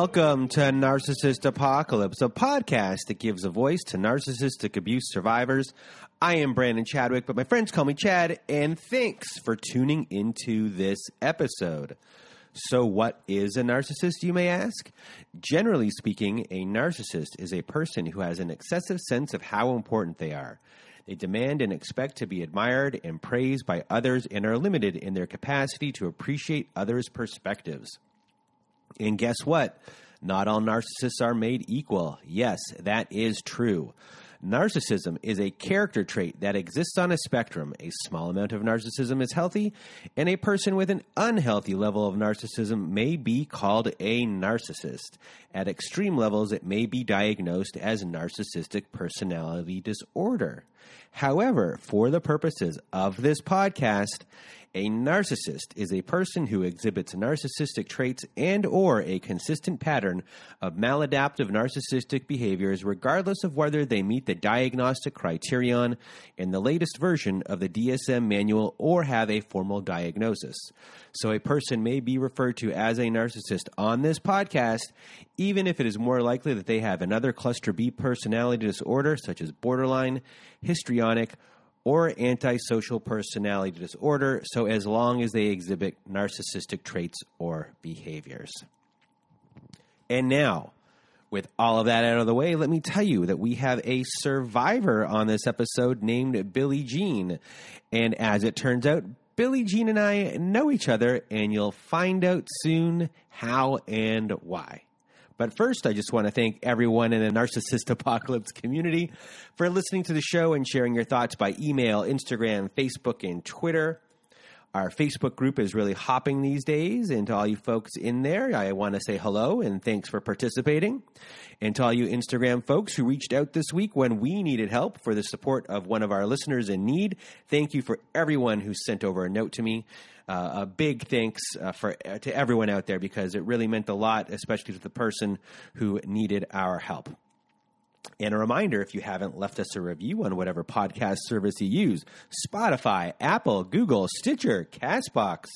Welcome to Narcissist Apocalypse, a podcast that gives a voice to narcissistic abuse survivors. I am Brandon Chadwick, but my friends call me Chad, and thanks for tuning into this episode. So, what is a narcissist, you may ask? Generally speaking, a narcissist is a person who has an excessive sense of how important they are. They demand and expect to be admired and praised by others and are limited in their capacity to appreciate others' perspectives. And guess what? Not all narcissists are made equal. Yes, that is true. Narcissism is a character trait that exists on a spectrum. A small amount of narcissism is healthy, and a person with an unhealthy level of narcissism may be called a narcissist. At extreme levels, it may be diagnosed as narcissistic personality disorder. However, for the purposes of this podcast, a narcissist is a person who exhibits narcissistic traits and or a consistent pattern of maladaptive narcissistic behaviors regardless of whether they meet the diagnostic criterion in the latest version of the DSM manual or have a formal diagnosis. So a person may be referred to as a narcissist on this podcast even if it is more likely that they have another cluster B personality disorder such as borderline, histrionic, or antisocial personality disorder, so as long as they exhibit narcissistic traits or behaviors. And now, with all of that out of the way, let me tell you that we have a survivor on this episode named Billy Jean. And as it turns out, Billy Jean and I know each other, and you'll find out soon how and why. But first, I just want to thank everyone in the Narcissist Apocalypse community for listening to the show and sharing your thoughts by email, Instagram, Facebook, and Twitter. Our Facebook group is really hopping these days. And to all you folks in there, I want to say hello and thanks for participating. And to all you Instagram folks who reached out this week when we needed help for the support of one of our listeners in need, thank you for everyone who sent over a note to me uh, a big thanks uh, for uh, to everyone out there because it really meant a lot, especially to the person who needed our help. And a reminder if you haven't left us a review on whatever podcast service you use Spotify, Apple, Google, Stitcher, Castbox,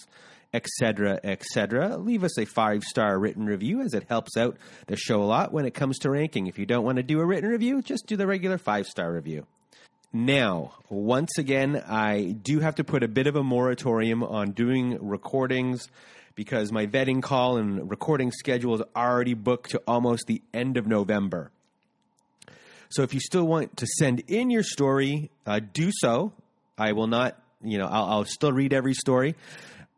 etc., etc., leave us a five star written review as it helps out the show a lot when it comes to ranking. If you don't want to do a written review, just do the regular five star review. Now, once again, I do have to put a bit of a moratorium on doing recordings because my vetting call and recording schedule is already booked to almost the end of November. So if you still want to send in your story, uh, do so. I will not, you know, I'll, I'll still read every story,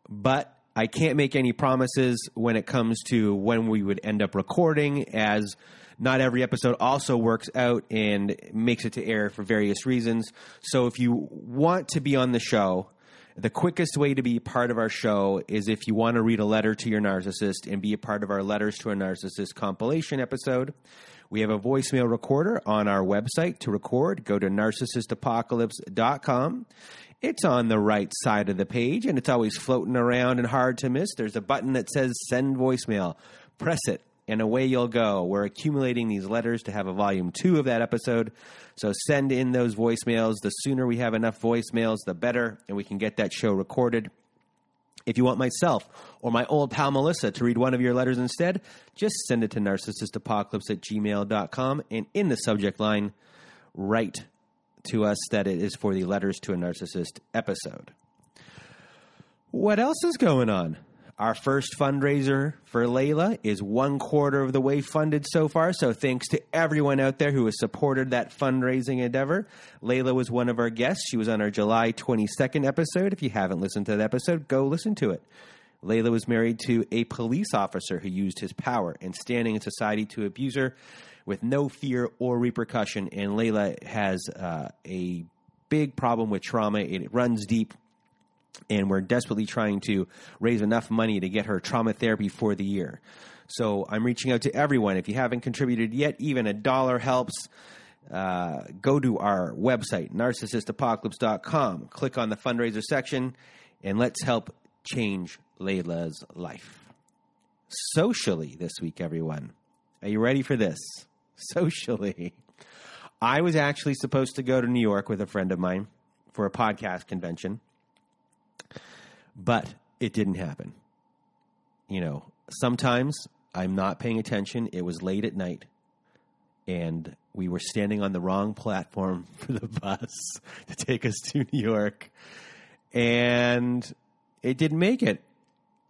but I can't make any promises when it comes to when we would end up recording as not every episode also works out and makes it to air for various reasons. So if you want to be on the show, the quickest way to be part of our show is if you want to read a letter to your narcissist and be a part of our Letters to a Narcissist compilation episode. We have a voicemail recorder on our website to record. Go to narcissistapocalypse.com. It's on the right side of the page and it's always floating around and hard to miss. There's a button that says send voicemail. Press it and away you'll go. We're accumulating these letters to have a volume two of that episode. So send in those voicemails. The sooner we have enough voicemails, the better, and we can get that show recorded. If you want myself or my old pal Melissa to read one of your letters instead, just send it to narcissistapocalypse at gmail.com and in the subject line, write to us that it is for the Letters to a Narcissist episode. What else is going on? Our first fundraiser for Layla is one quarter of the way funded so far. So thanks to everyone out there who has supported that fundraising endeavor. Layla was one of our guests. She was on our July 22nd episode. If you haven't listened to that episode, go listen to it. Layla was married to a police officer who used his power and standing in society to abuse her with no fear or repercussion. And Layla has uh, a big problem with trauma. It runs deep and we're desperately trying to raise enough money to get her trauma therapy for the year. So I'm reaching out to everyone. If you haven't contributed yet, even a dollar helps. Uh, go to our website, narcissistapocalypse.com, click on the fundraiser section, and let's help change Layla's life. Socially, this week, everyone. Are you ready for this? Socially. I was actually supposed to go to New York with a friend of mine for a podcast convention but it didn't happen. You know, sometimes I'm not paying attention. It was late at night, and we were standing on the wrong platform for the bus to take us to New York, and it didn't make it.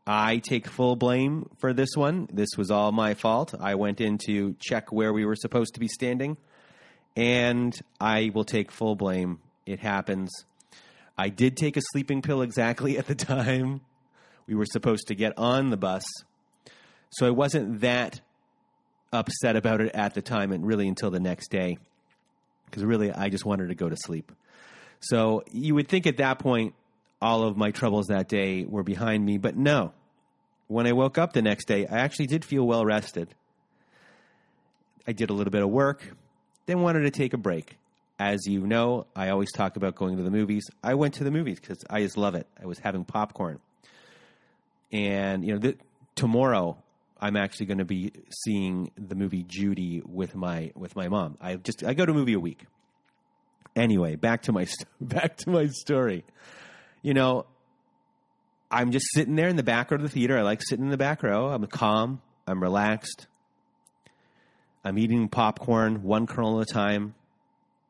I take full blame for this one. This was all my fault. I went in to check where we were supposed to be standing, and I will take full blame. It happens. I did take a sleeping pill exactly at the time we were supposed to get on the bus. So I wasn't that upset about it at the time and really until the next day because really I just wanted to go to sleep. So you would think at that point all of my troubles that day were behind me, but no. When I woke up the next day, I actually did feel well rested. I did a little bit of work, then wanted to take a break. As you know, I always talk about going to the movies. I went to the movies because I just love it. I was having popcorn. And, you know, the, tomorrow I'm actually going to be seeing the movie Judy with my with my mom. I just I go to a movie a week. Anyway, back to my back to my story. You know, I'm just sitting there in the back row of the theater. I like sitting in the back row. I'm calm. I'm relaxed. I'm eating popcorn one kernel at a time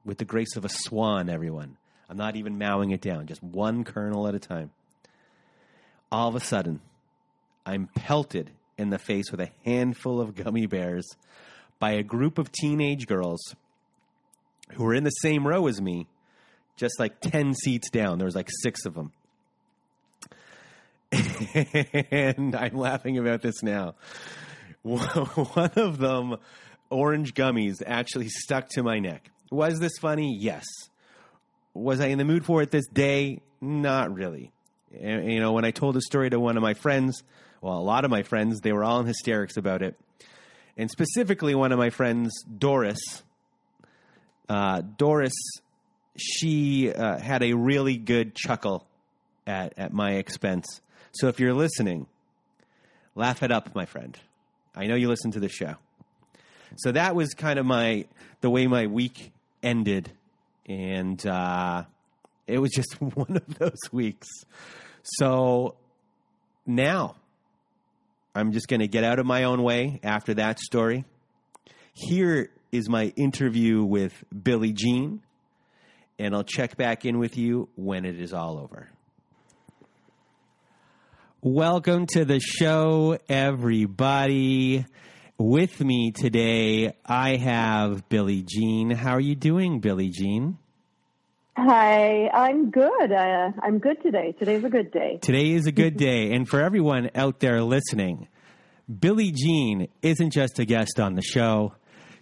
with the grace of a swan, everyone. I'm not even mowing it down, just one kernel at a time. All of a sudden, I'm pelted in the face with a handful of gummy bears by a group of teenage girls who were in the same row as me, just like 10 seats down. There was like six of them. and I'm laughing about this now. One of them, orange gummies, actually stuck to my neck. Was this funny? Yes. Was I in the mood for it this day? Not really. You know, when I told the story to one of my friends, well, a lot of my friends, they were all in hysterics about it. And specifically, one of my friends, Doris, uh, Doris, she uh, had a really good chuckle at, at my expense. So if you're listening, laugh it up, my friend. I know you listen to the show. So that was kind of my the way my week ended, and uh, it was just one of those weeks. So now I'm just going to get out of my own way after that story. Here is my interview with Billy Jean, and I'll check back in with you when it is all over. Welcome to the show, everybody. With me today, I have Billy Jean. How are you doing, Billy Jean? Hi, I'm good. Uh, I'm good today. Today's a good day. Today is a good day. and for everyone out there listening, Billie Jean isn't just a guest on the show,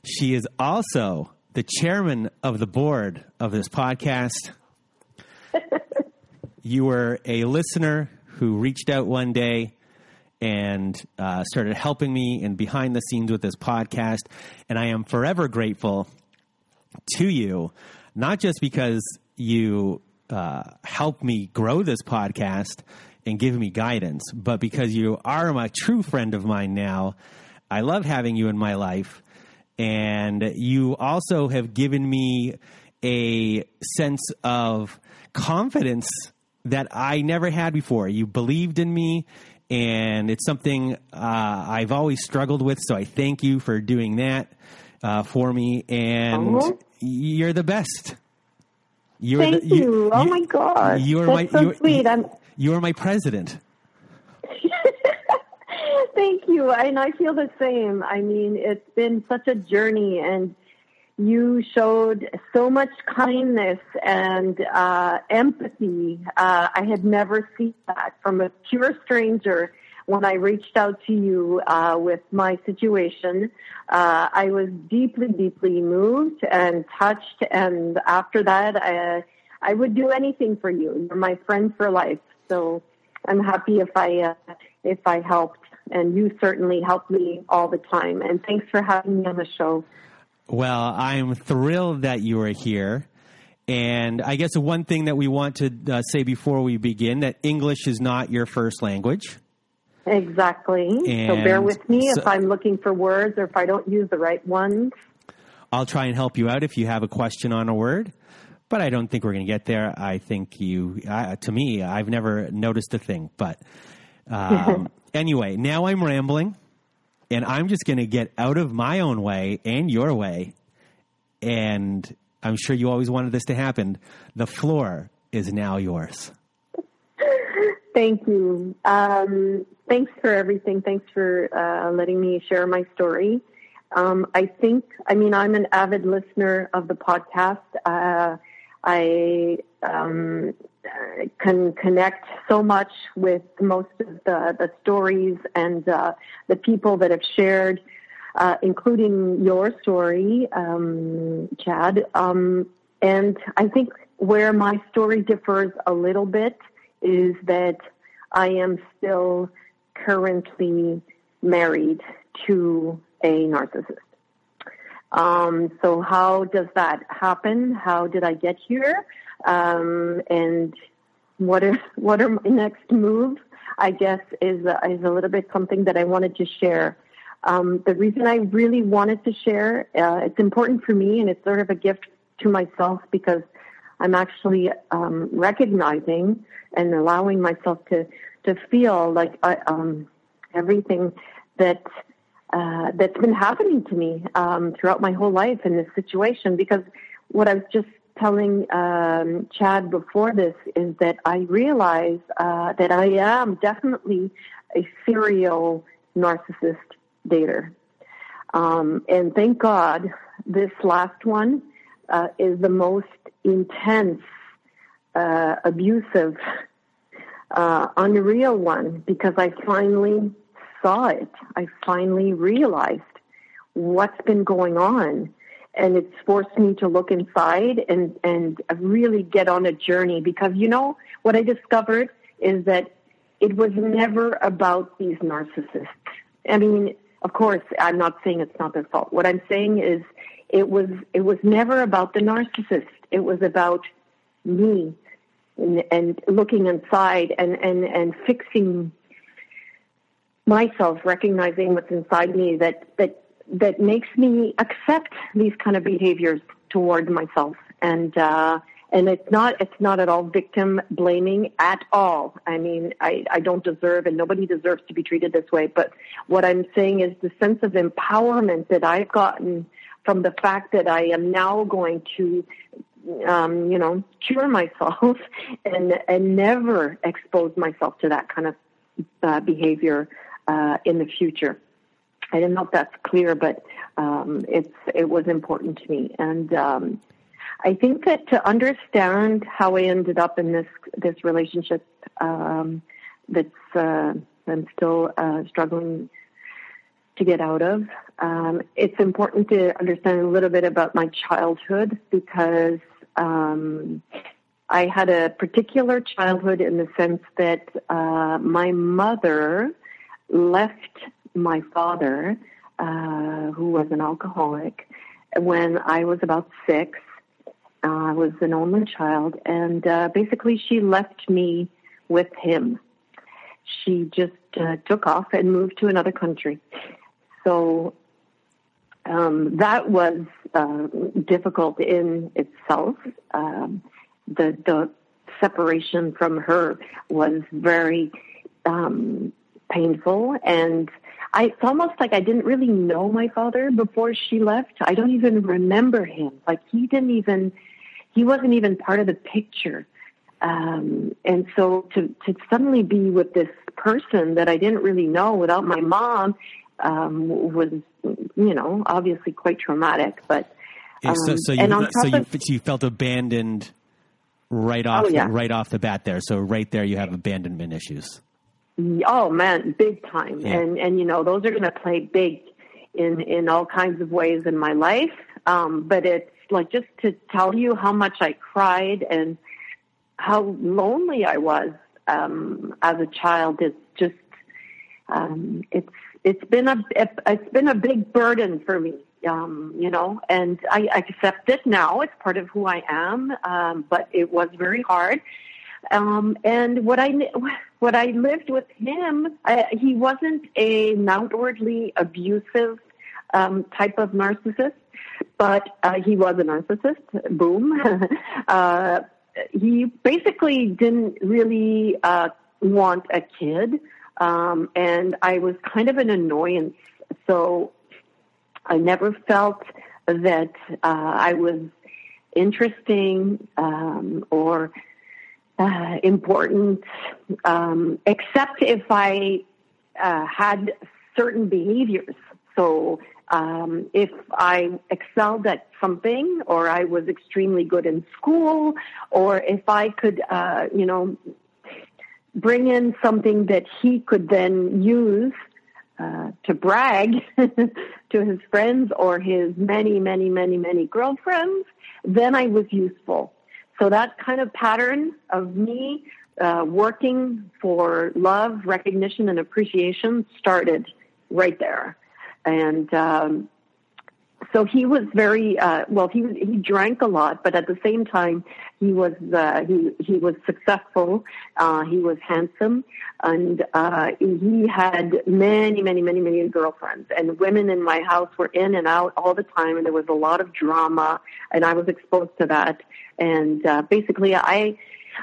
she is also the chairman of the board of this podcast. you were a listener who reached out one day and uh, started helping me and behind the scenes with this podcast. And I am forever grateful to you, not just because you uh, help me grow this podcast and give me guidance, but because you are my true friend of mine now, I love having you in my life. And you also have given me a sense of confidence that I never had before. You believed in me, and it's something uh, I've always struggled with. So I thank you for doing that uh, for me. And uh-huh. you're the best. You're Thank the, you. you. Oh my God. You're That's my, so you're, sweet. I'm... you're my president. Thank you. And I feel the same. I mean, it's been such a journey and you showed so much kindness and uh, empathy. Uh, I had never seen that from a pure stranger when I reached out to you uh, with my situation, uh, I was deeply, deeply moved and touched. And after that, I, I would do anything for you. You're my friend for life. So I'm happy if I uh, if I helped, and you certainly help me all the time. And thanks for having me on the show. Well, I'm thrilled that you are here. And I guess the one thing that we want to uh, say before we begin that English is not your first language. Exactly. And so bear with me so, if I'm looking for words or if I don't use the right ones. I'll try and help you out if you have a question on a word, but I don't think we're going to get there. I think you, uh, to me, I've never noticed a thing. But um, anyway, now I'm rambling. And I'm just going to get out of my own way and your way. And I'm sure you always wanted this to happen. The floor is now yours. Thank you. Um, thanks for everything. Thanks for uh, letting me share my story. Um, I think, I mean, I'm an avid listener of the podcast. Uh, I um, can connect so much with most of the, the stories and uh, the people that have shared, uh, including your story, um, Chad. Um, and I think where my story differs a little bit is that I am still currently married to a narcissist. Um, so how does that happen? How did I get here? Um, and what are what are my next moves? I guess is uh, is a little bit something that I wanted to share. Um, the reason I really wanted to share, uh, it's important for me, and it's sort of a gift to myself because I'm actually um, recognizing and allowing myself to to feel like I, um, everything that uh, that's been happening to me um, throughout my whole life in this situation. Because what I was just telling um, Chad before this is that I realize uh, that I am definitely a serial narcissist dater. Um, and thank God this last one uh, is the most intense, uh, abusive, uh, unreal one because I finally saw it. I finally realized what's been going on. And it's forced me to look inside and, and really get on a journey because, you know, what I discovered is that it was never about these narcissists. I mean, of course, I'm not saying it's not their fault. What I'm saying is it was it was never about the narcissist. It was about me and, and looking inside and, and, and fixing myself, recognizing what's inside me that, that, that makes me accept these kind of behaviors toward myself. And, uh, and it's not, it's not at all victim blaming at all. I mean, I, I don't deserve and nobody deserves to be treated this way. But what I'm saying is the sense of empowerment that I've gotten from the fact that I am now going to um, you know, cure myself and and never expose myself to that kind of uh, behavior uh, in the future. I don't know if that's clear, but um, it's it was important to me, and um, I think that to understand how I ended up in this this relationship um, that's uh, I'm still uh, struggling to get out of. Um, it's important to understand a little bit about my childhood because um, I had a particular childhood in the sense that uh, my mother left my father, uh, who was an alcoholic, when I was about six. Uh, I was an only child, and uh, basically she left me with him. She just uh, took off and moved to another country. So um, that was uh, difficult in itself. Um, the the separation from her was very um, painful, and I, it's almost like I didn't really know my father before she left. I don't even remember him. Like he didn't even he wasn't even part of the picture. Um, and so to to suddenly be with this person that I didn't really know without my mom um, was, you know, obviously quite traumatic. But um, so, so, you, so you, of, you felt abandoned right off, oh, yeah. right off the bat there. So right there, you have abandonment issues. Oh man, big time. Yeah. And and you know those are going to play big in in all kinds of ways in my life. Um, but it's like just to tell you how much I cried and how lonely I was um, as a child is just um, it's it's been a it's been a big burden for me um, you know and i accept it now it's part of who i am um, but it was very hard um, and what i what i lived with him I, he wasn't an outwardly abusive um, type of narcissist but uh, he was a narcissist. Boom. Uh, he basically didn't really uh, want a kid. Um, and I was kind of an annoyance. So I never felt that uh, I was interesting um, or uh, important, um, except if I uh, had certain behaviors. So um, if I excelled at something, or I was extremely good in school, or if I could, uh, you know, bring in something that he could then use uh, to brag to his friends or his many, many, many, many girlfriends, then I was useful. So that kind of pattern of me uh, working for love, recognition, and appreciation started right there. And um, so he was very uh, well. He he drank a lot, but at the same time, he was uh, he he was successful. Uh, he was handsome, and uh, he had many many many many girlfriends. And women in my house were in and out all the time, and there was a lot of drama, and I was exposed to that. And uh, basically, I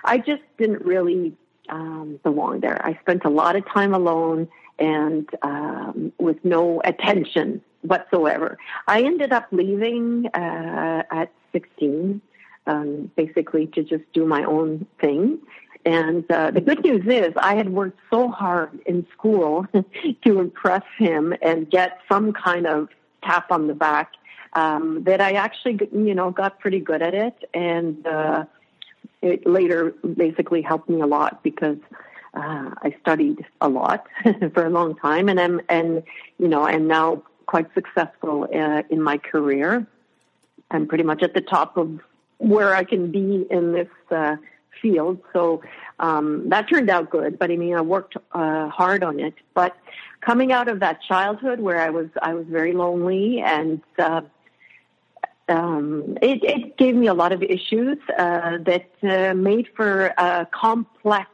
I just didn't really um, belong there. I spent a lot of time alone and um, with no attention whatsoever. I ended up leaving uh, at 16, um, basically to just do my own thing. And uh, the good news is, I had worked so hard in school to impress him and get some kind of tap on the back um, that I actually, you know, got pretty good at it. And uh, it later basically helped me a lot because uh, I studied a lot for a long time, and I'm and you know I'm now quite successful uh, in my career. I'm pretty much at the top of where I can be in this uh, field. So um, that turned out good. But I mean, I worked uh, hard on it. But coming out of that childhood where I was I was very lonely and uh, um, it, it, gave me a lot of issues uh, that uh, made for a complex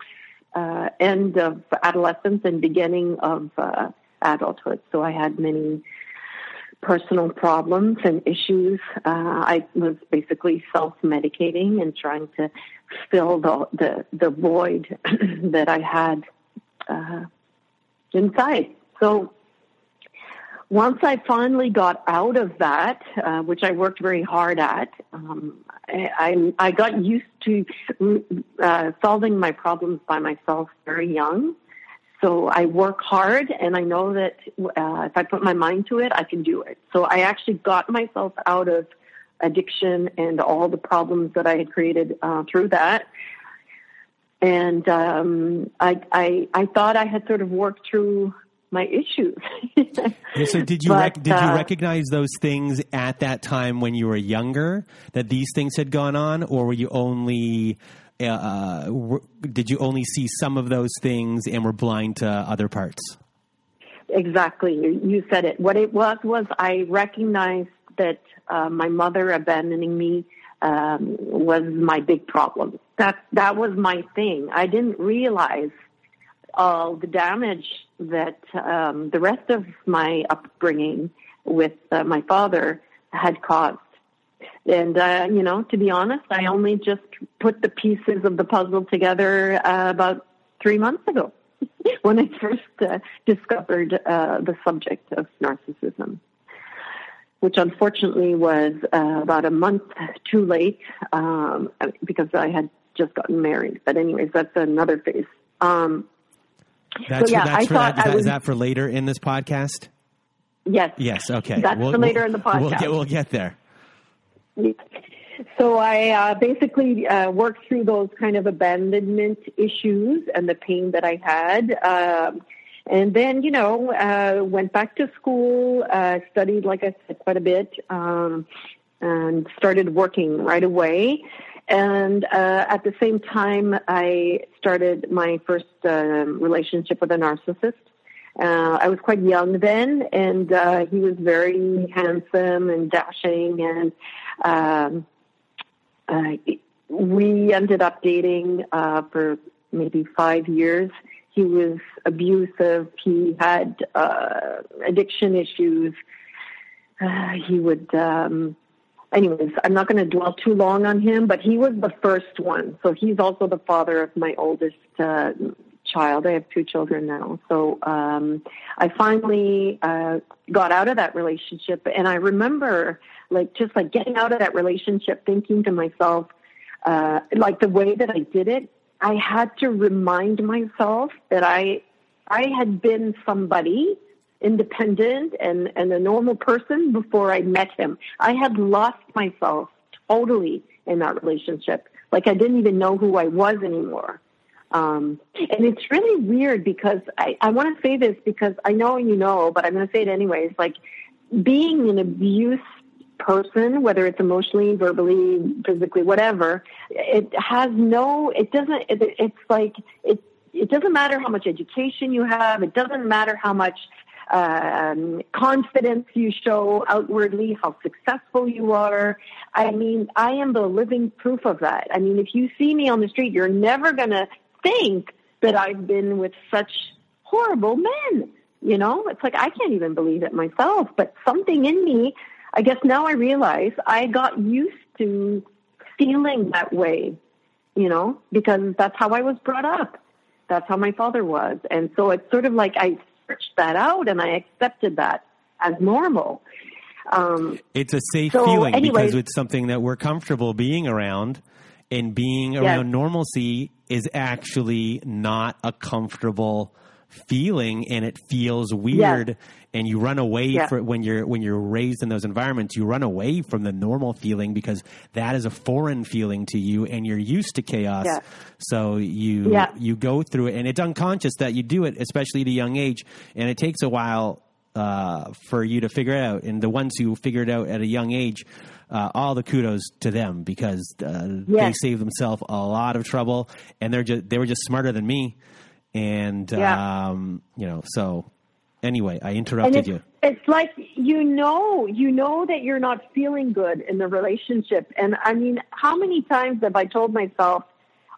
uh, end of adolescence and beginning of uh, adulthood. So I had many personal problems and issues. Uh, I was basically self-medicating and trying to fill the the, the void that I had uh, inside. So once I finally got out of that, uh, which I worked very hard at, um, I, I, I got used to uh, solving my problems by myself very young. So I work hard, and I know that uh, if I put my mind to it, I can do it. So I actually got myself out of addiction and all the problems that I had created uh, through that. And um, I, I, I thought I had sort of worked through my issues. so did you but, rec- did you uh, recognize those things at that time when you were younger that these things had gone on, or were you only uh, uh did you only see some of those things and were blind to other parts? Exactly, you, you said it. What it was was I recognized that uh, my mother abandoning me um, was my big problem. That that was my thing. I didn't realize all the damage that um, the rest of my upbringing with uh, my father had caused. And, uh, you know, to be honest, I only just put the pieces of the puzzle together uh, about three months ago when I first uh, discovered uh, the subject of narcissism, which unfortunately was uh, about a month too late um, because I had just gotten married. But anyways, that's another phase. Um, that's, so, yeah, that's I for thought that, is, that, was, is that for later in this podcast? Yes. Yes. Okay. That's we'll, for later we'll, in the podcast. We'll get, we'll get there. So I uh, basically uh, worked through those kind of abandonment issues and the pain that I had. Um, and then, you know, uh, went back to school, uh, studied, like I said, quite a bit, um, and started working right away. And uh, at the same time, I started my first uh, relationship with a narcissist. Uh, I was quite young then, and uh, he was very handsome and dashing, and um, uh, we ended up dating uh, for maybe five years. He was abusive. He had uh, addiction issues. Uh, he would um, anyways, I'm not going to dwell too long on him, but he was the first one. So he's also the father of my oldest uh, child. I have two children now. So um, I finally uh, got out of that relationship, and I remember like just like getting out of that relationship, thinking to myself, uh, like the way that I did it, I had to remind myself that I I had been somebody independent and, and a normal person before I met him. I had lost myself totally in that relationship. Like I didn't even know who I was anymore. Um, and it's really weird because I, I want to say this because I know you know, but I'm going to say it anyways. Like being an abuse person, whether it's emotionally, verbally, physically, whatever, it has no, it doesn't, it, it's like, it, it doesn't matter how much education you have. It doesn't matter how much um, confidence you show outwardly, how successful you are. I mean, I am the living proof of that. I mean, if you see me on the street, you're never going to think that I've been with such horrible men. You know, it's like I can't even believe it myself, but something in me, I guess now I realize I got used to feeling that way, you know, because that's how I was brought up. That's how my father was. And so it's sort of like I searched that out and I accepted that as normal. Um, it's a safe so feeling anyways, because it's something that we're comfortable being around, and being around yes. normalcy is actually not a comfortable feeling, and it feels weird. Yes. And you run away yes. for when you're when you're raised in those environments. You run away from the normal feeling because that is a foreign feeling to you, and you're used to chaos. So you you go through it, and it's unconscious that you do it, especially at a young age, and it takes a while uh, for you to figure it out. And the ones who figure it out at a young age, uh, all the kudos to them because uh, yes. they saved themselves a lot of trouble, and they're just they were just smarter than me. And yeah. um, you know, so anyway, I interrupted it's, you. It's like you know, you know that you're not feeling good in the relationship, and I mean, how many times have I told myself?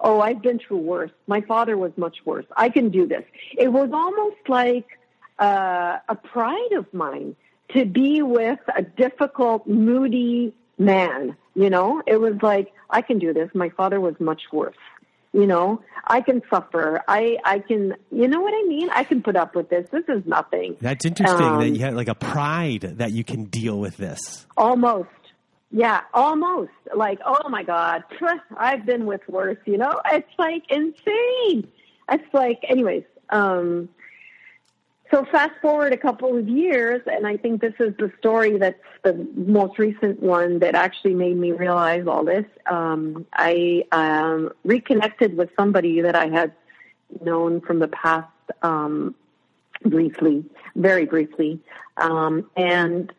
Oh, I've been through worse. My father was much worse. I can do this. It was almost like uh, a pride of mine to be with a difficult, moody man. You know, it was like, I can do this. My father was much worse. You know, I can suffer. I, I can, you know what I mean? I can put up with this. This is nothing. That's interesting um, that you had like a pride that you can deal with this. Almost. Yeah, almost. Like, oh my God, I've been with worse, you know? It's like insane. It's like, anyways, um, so fast forward a couple of years, and I think this is the story that's the most recent one that actually made me realize all this. Um, I um, reconnected with somebody that I had known from the past um, briefly, very briefly, um, and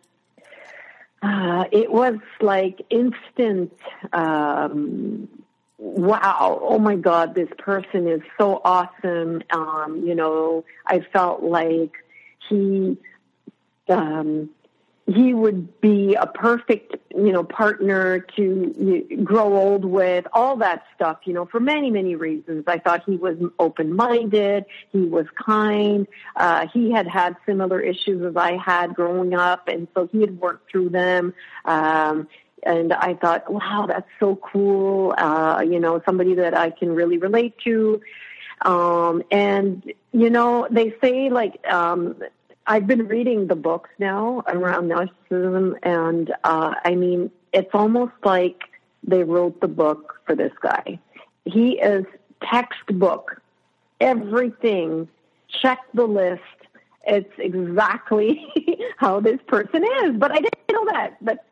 uh, it was like instant um, wow, oh my God, this person is so awesome. Um, you know, I felt like he, um, he would be a perfect, you know, partner to grow old with, all that stuff, you know, for many, many reasons. I thought he was open-minded, he was kind, uh, he had had similar issues as I had growing up, and so he had worked through them. Um, and I thought, wow, that's so cool. Uh, you know, somebody that I can really relate to. Um, and you know, they say like um, I've been reading the books now around narcissism, and uh, I mean, it's almost like they wrote the book for this guy. He is textbook. Everything, check the list. It's exactly how this person is. But I didn't know that. But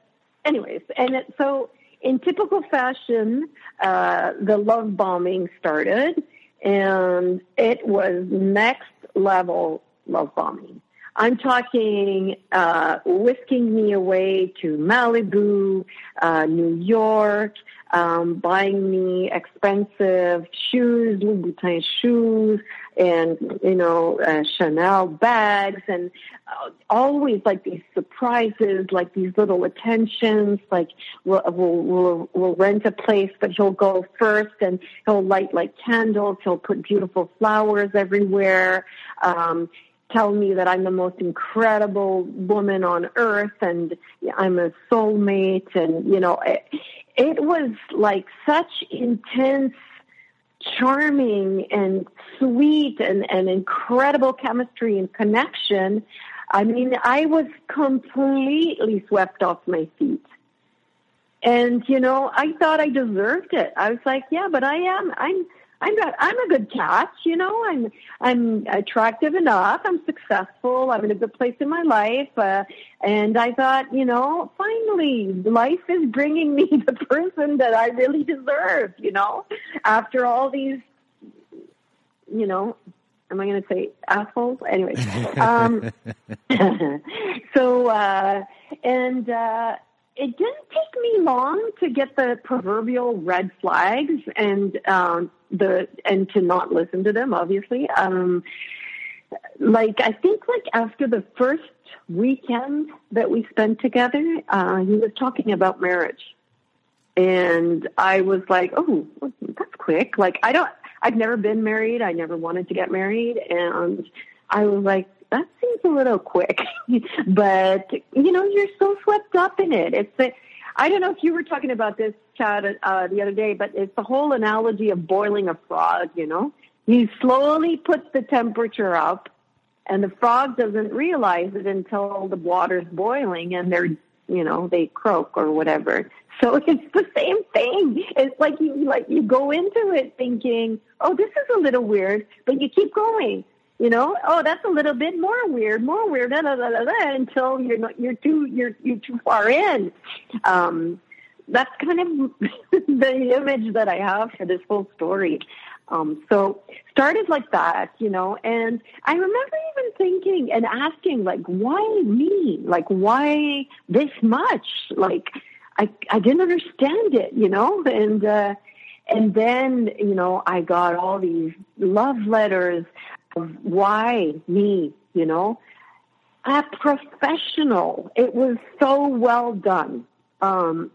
anyways, and it, so in typical fashion, uh, the love bombing started, and it was next level love bombing. I'm talking uh, whisking me away to Malibu, uh, New York, um, buying me expensive shoes, Louboutin shoes, and you know uh, Chanel bags, and uh, always like these surprises, like these little attentions. Like we'll, we'll we'll we'll rent a place, but he'll go first, and he'll light like candles. He'll put beautiful flowers everywhere. Um, tell me that I'm the most incredible woman on earth and I'm a soulmate and you know it, was like such intense charming and sweet and, and incredible chemistry and connection. I mean, I was completely swept off my feet. And, you know, I thought I deserved it. I was like, yeah, but I am, I'm, I'm not, I'm a good catch, you know, I'm, I'm attractive enough. I'm successful. I'm in a good place in my life. Uh, and I thought, you know, finally life is bringing me the person that I really deserve, you know, after all these, you know, am I going to say assholes? Anyway, um, so, uh, and, uh, it didn't take me long to get the proverbial red flags and um, the and to not listen to them. Obviously, um, like I think like after the first weekend that we spent together, uh, he was talking about marriage, and I was like, "Oh, that's quick." Like I don't, I've never been married. I never wanted to get married, and I was like, that seems a little quick. but, you know, you're so swept up in it. It's the, I don't know if you were talking about this, Chad, uh, the other day, but it's the whole analogy of boiling a frog, you know? You slowly put the temperature up, and the frog doesn't realize it until the water's boiling and they're, you know, they croak or whatever. So it's the same thing. It's like you, like you go into it thinking, oh, this is a little weird, but you keep going you know, oh, that's a little bit more weird, more weird, until you're not, you're too, you're, you're too far in. Um, that's kind of the image that I have for this whole story. Um, so started like that, you know, and I remember even thinking and asking, like, why me? Like, why this much? Like, I, I didn't understand it, you know, and, uh, and then, you know, I got all these love letters why me, you know? A professional. It was so well done. Um,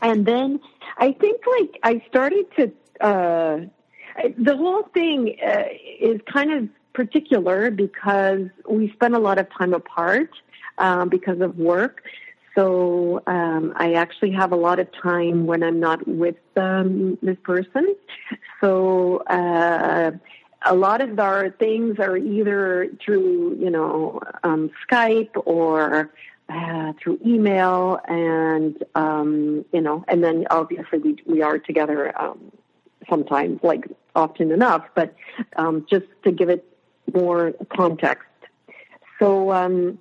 and then I think like I started to, uh, the whole thing uh, is kind of particular because we spend a lot of time apart um, because of work. So um, I actually have a lot of time when I'm not with um, this person. So uh, a lot of our things are either through, you know, um, Skype or uh, through email, and um, you know, and then obviously we we are together um, sometimes, like often enough, but um, just to give it more context. So um,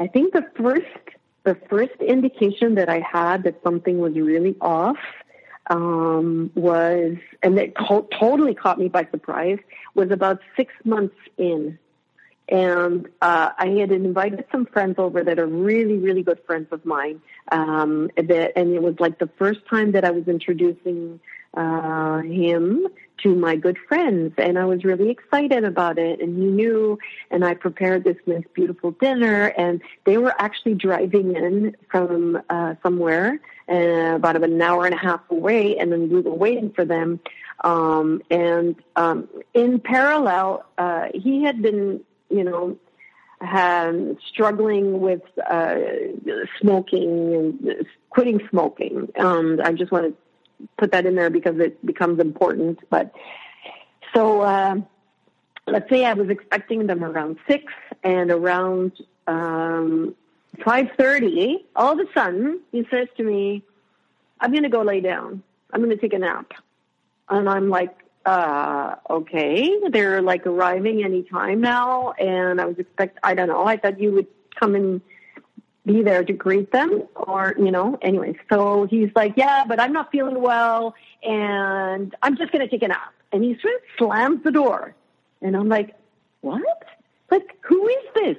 I think the first the first indication that I had that something was really off um, was, and it co- totally caught me by surprise, was about six months in. And uh, I had invited some friends over that are really, really good friends of mine. Um, that, and it was like the first time that I was introducing uh, him to my good friends, and I was really excited about it. And he knew, and I prepared this nice, beautiful dinner, and they were actually driving in from uh, somewhere, uh, about an hour and a half away, and then we were waiting for them. Um, and um, in parallel, uh, he had been, you know, um, struggling with uh, smoking and quitting smoking. Um, I just want to put that in there because it becomes important. But so uh, let's say I was expecting them around six, and around um, five thirty, all of a sudden he says to me, "I'm going to go lay down. I'm going to take a nap," and I'm like. Uh, okay, they're like arriving any time now, and I was expect. I don't know. I thought you would come and be there to greet them or, you know, anyway. So he's like, yeah, but I'm not feeling well and I'm just going to take a nap. And he sort of slams the door. And I'm like, what? Like, who is this?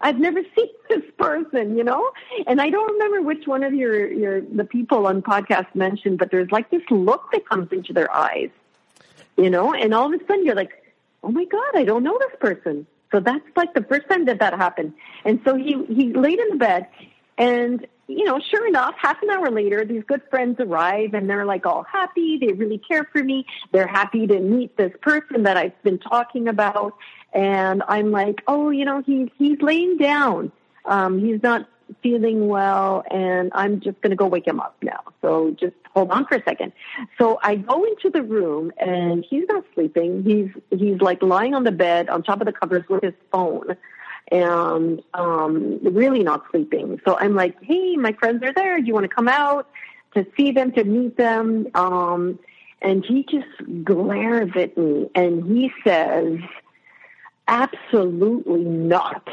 I've never seen this person, you know? And I don't remember which one of your, your, the people on podcast mentioned, but there's like this look that comes into their eyes, you know? And all of a sudden you're like, oh my God, I don't know this person. So that's like the first time that that happened. And so he, he laid in the bed and, you know, sure enough, half an hour later, these good friends arrive and they're like all happy. They really care for me. They're happy to meet this person that I've been talking about. And I'm like, oh, you know, he's, he's laying down. Um, he's not feeling well and I'm just going to go wake him up now. So just hold on for a second. So I go into the room and he's not sleeping. He's, he's like lying on the bed on top of the covers with his phone and, um, really not sleeping. So I'm like, Hey, my friends are there. Do you want to come out to see them, to meet them? Um, and he just glares at me and he says, absolutely not.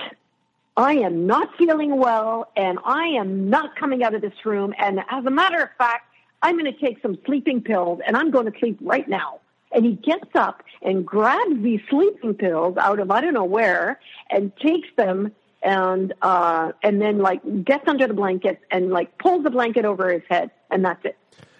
I am not feeling well and I am not coming out of this room. And as a matter of fact, I'm going to take some sleeping pills and I'm going to sleep right now. And he gets up and grabs these sleeping pills out of I don't know where and takes them and uh and then like gets under the blanket and like pulls the blanket over his head and that's it.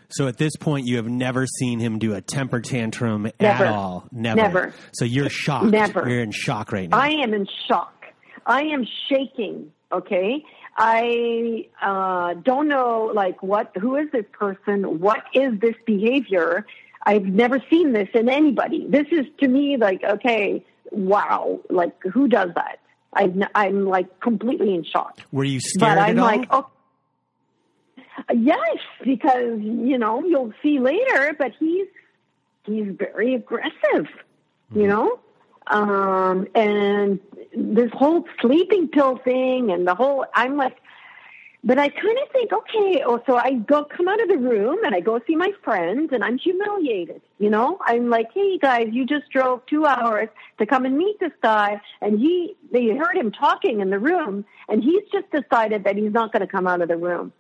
So at this point, you have never seen him do a temper tantrum Never. at all. Never. Never. So you're shocked. Never. You're in shock right now. I am in shock. I am shaking. Okay. I uh, don't know, like, what, who is this person? What is this behavior? I've never seen this in anybody. This is to me like, okay, wow, like, who does that? I, I'm like completely in shock. Were you scared But I'm at all? like, oh, yes, because you know you'll see later. But he's he's very aggressive, Mm-hmm. you know, um, and this whole sleeping pill thing, and the whole. I'm like, but I kind of think, okay, oh, so I go come out of the room and I go see my friends, and I'm humiliated. You know, I'm like, hey guys, you just drove two hours to come and meet this guy, and he they heard him talking in the room, and he's just decided that he's not going to come out of the room.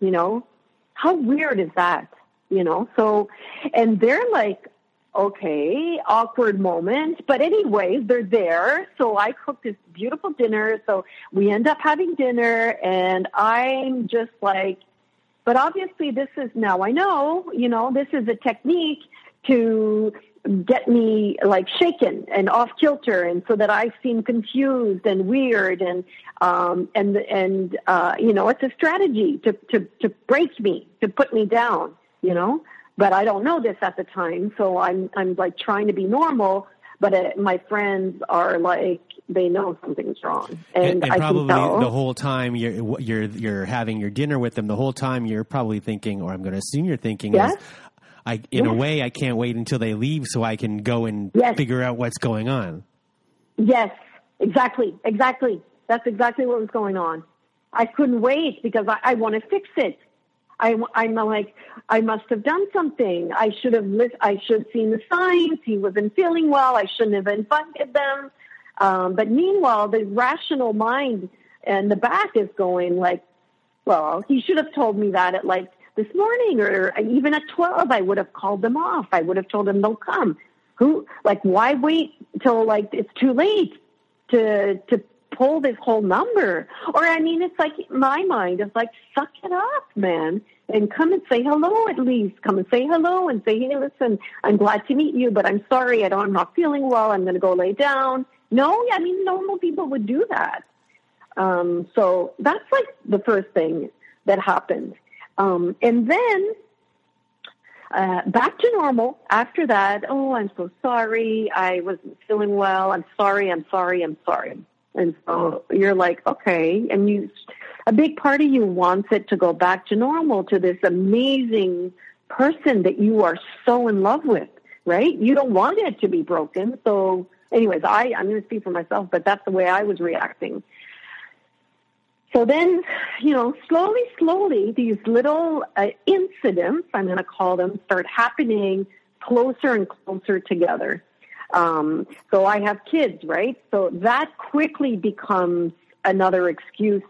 You know, how weird is that? You know, so, and they're like, okay, awkward moment. But anyways, they're there. So I cook this beautiful dinner. So we end up having dinner and I'm just like, but obviously this is now I know, you know, this is a technique to get me like shaken and off kilter and so that I seem confused and weird and um and and uh you know it's a strategy to to to break me to put me down you know? But I don't know this at the time so I'm I'm like trying to be normal but uh, my friends are like they know something's wrong. And, and, and I probably the whole time you're you're you're having your dinner with them, the whole time you're probably thinking, or I'm going to assume you're thinking, Yes. is, I in a way I can't wait until they leave so I can go and Yes. figure out what's going on. Yes, exactly, exactly. That's exactly what was going on. I couldn't wait because I, I want to fix it. I, I'm like, I must have done something. I should have, lis- I should have seen the signs. He wasn't feeling well. I shouldn't have invited them. Um, but meanwhile, the rational mind and the back is going like, well, he should have told me that at like this morning or even at 12, I would have called them off. I would have told them they'll come. Who, like, why wait till like it's too late to, to pull this whole number? Or, I mean, it's like my mind is like, suck it up, man. And come and say hello at least. Come and say hello and say, hey, listen, I'm glad to meet you, but I'm sorry. I don't, I'm not feeling well. I'm going to go lay down. No, I mean, normal people would do that. Um, so that's like the first thing that happened. Um, and then uh, back to normal after that. Oh, I'm so sorry. I wasn't feeling well. I'm sorry. I'm sorry. I'm sorry. And so you're like, okay. And you, a big part of you wants it to go back to normal to this amazing person that you are so in love with, right? You don't want it to be broken. So anyways, I, I'm going to speak for myself, but that's the way I was reacting. So then, you know, slowly, slowly, these little uh, incidents, I'm going to call them, start happening closer and closer together. Um, so I have kids, right? So that quickly becomes another excuse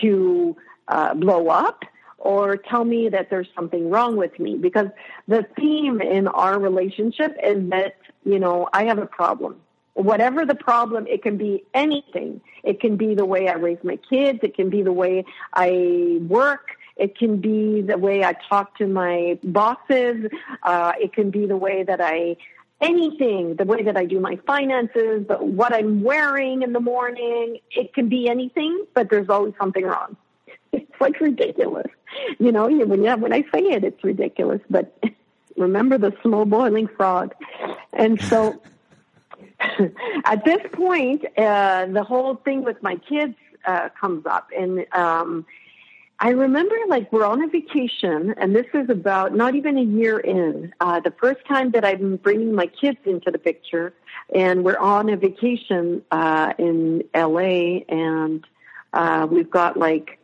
to uh, blow up or tell me that there's something wrong with me because the theme in our relationship is that, you know, I have a problem whatever the problem, it can be anything. It can be the way I raise my kids. It can be the way I work. It can be the way I talk to my bosses. Uh, it can be the way that I, anything, the way that I do my finances, the, what I'm wearing in the morning. It can be anything, but there's always something wrong. It's like ridiculous. You know, when, you, when I say it, it's ridiculous, but remember the slow boiling frog. And so, at this point, uh, the whole thing with my kids uh, comes up, and um, I remember like we're on a vacation, and this is about not even a year in. Uh, the first time that I'm bringing my kids into the picture, and we're on a vacation uh, in LA, and uh, we've got like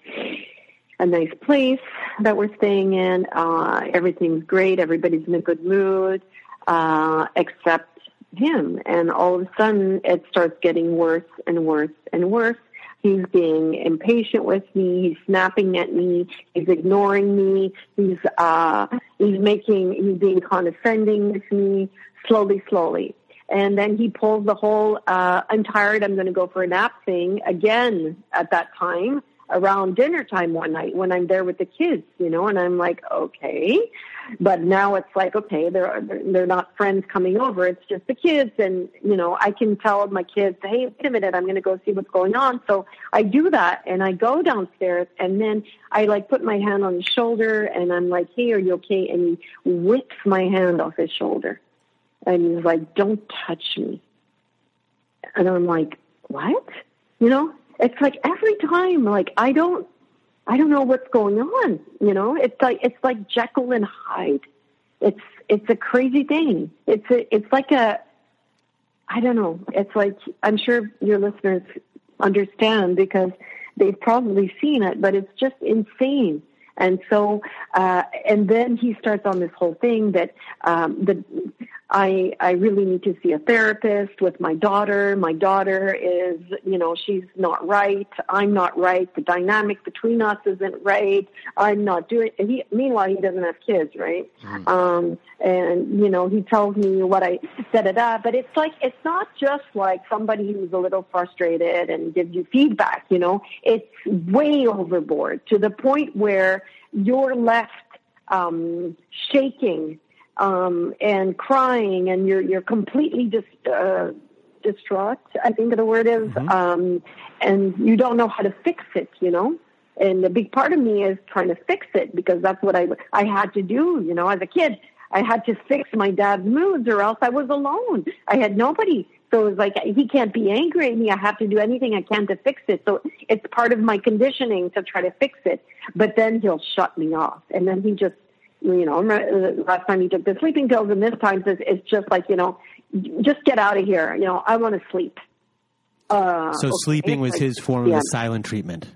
a nice place that we're staying in. Uh, everything's great. Everybody's in a good mood, uh, except him. And all of a sudden, it starts getting worse and worse and worse. He's being impatient with me. He's snapping at me. He's ignoring me. He's uh, he's making he's being condescending with me. Slowly, slowly, and then he pulls the whole uh, "I'm tired. I'm going to go for a nap" thing again at that time around dinner time one night when I'm there with the kids, you know, and I'm like, okay. But now it's like, okay, they're, they're not friends coming over. It's just the kids. And, you know, I can tell my kids, hey, wait a minute, I'm going to go see what's going on. So I do that and I go downstairs and then I like put my hand on his shoulder and I'm like, hey, are you okay? And he whips my hand off his shoulder. And he's like, don't touch me. And I'm like, what? You know, it's like every time, like I don't, I don't know what's going on. You know, it's like it's like Jekyll and Hyde. It's it's a crazy thing. It's a it's like a, I don't know. It's like I'm sure your listeners understand because they've probably seen it, but it's just insane. And so, uh, and then he starts on this whole thing that um, the I I really need to see a therapist with my daughter. My daughter is, you know, she's not right. I'm not right. The dynamic between us isn't right. I'm not doing. He meanwhile he doesn't have kids, right? Mm. Um, and you know he tells me what I da da da. But it's like it's not just like somebody who's a little frustrated and gives you feedback. You know, it's way overboard to the point where you're left um, shaking um, and crying, and you're you're completely just. uh, distraught. I think the word is, mm-hmm. um, and you don't know how to fix it. You know, and a big part of me is trying to fix it because that's what I I had to do. You know, as a kid, I had to fix my dad's moods, or else I was alone. I had nobody. So it was like he can't be angry at me. I have to do anything I can to fix it. So it's part of my conditioning to try to fix it. But then he'll shut me off, and then he just you know, last time he took the sleeping pills, and this time it's, it's just like, you know, just get out of here. You know, I want to sleep. Uh, so okay. sleeping was his form yeah. of silent treatment.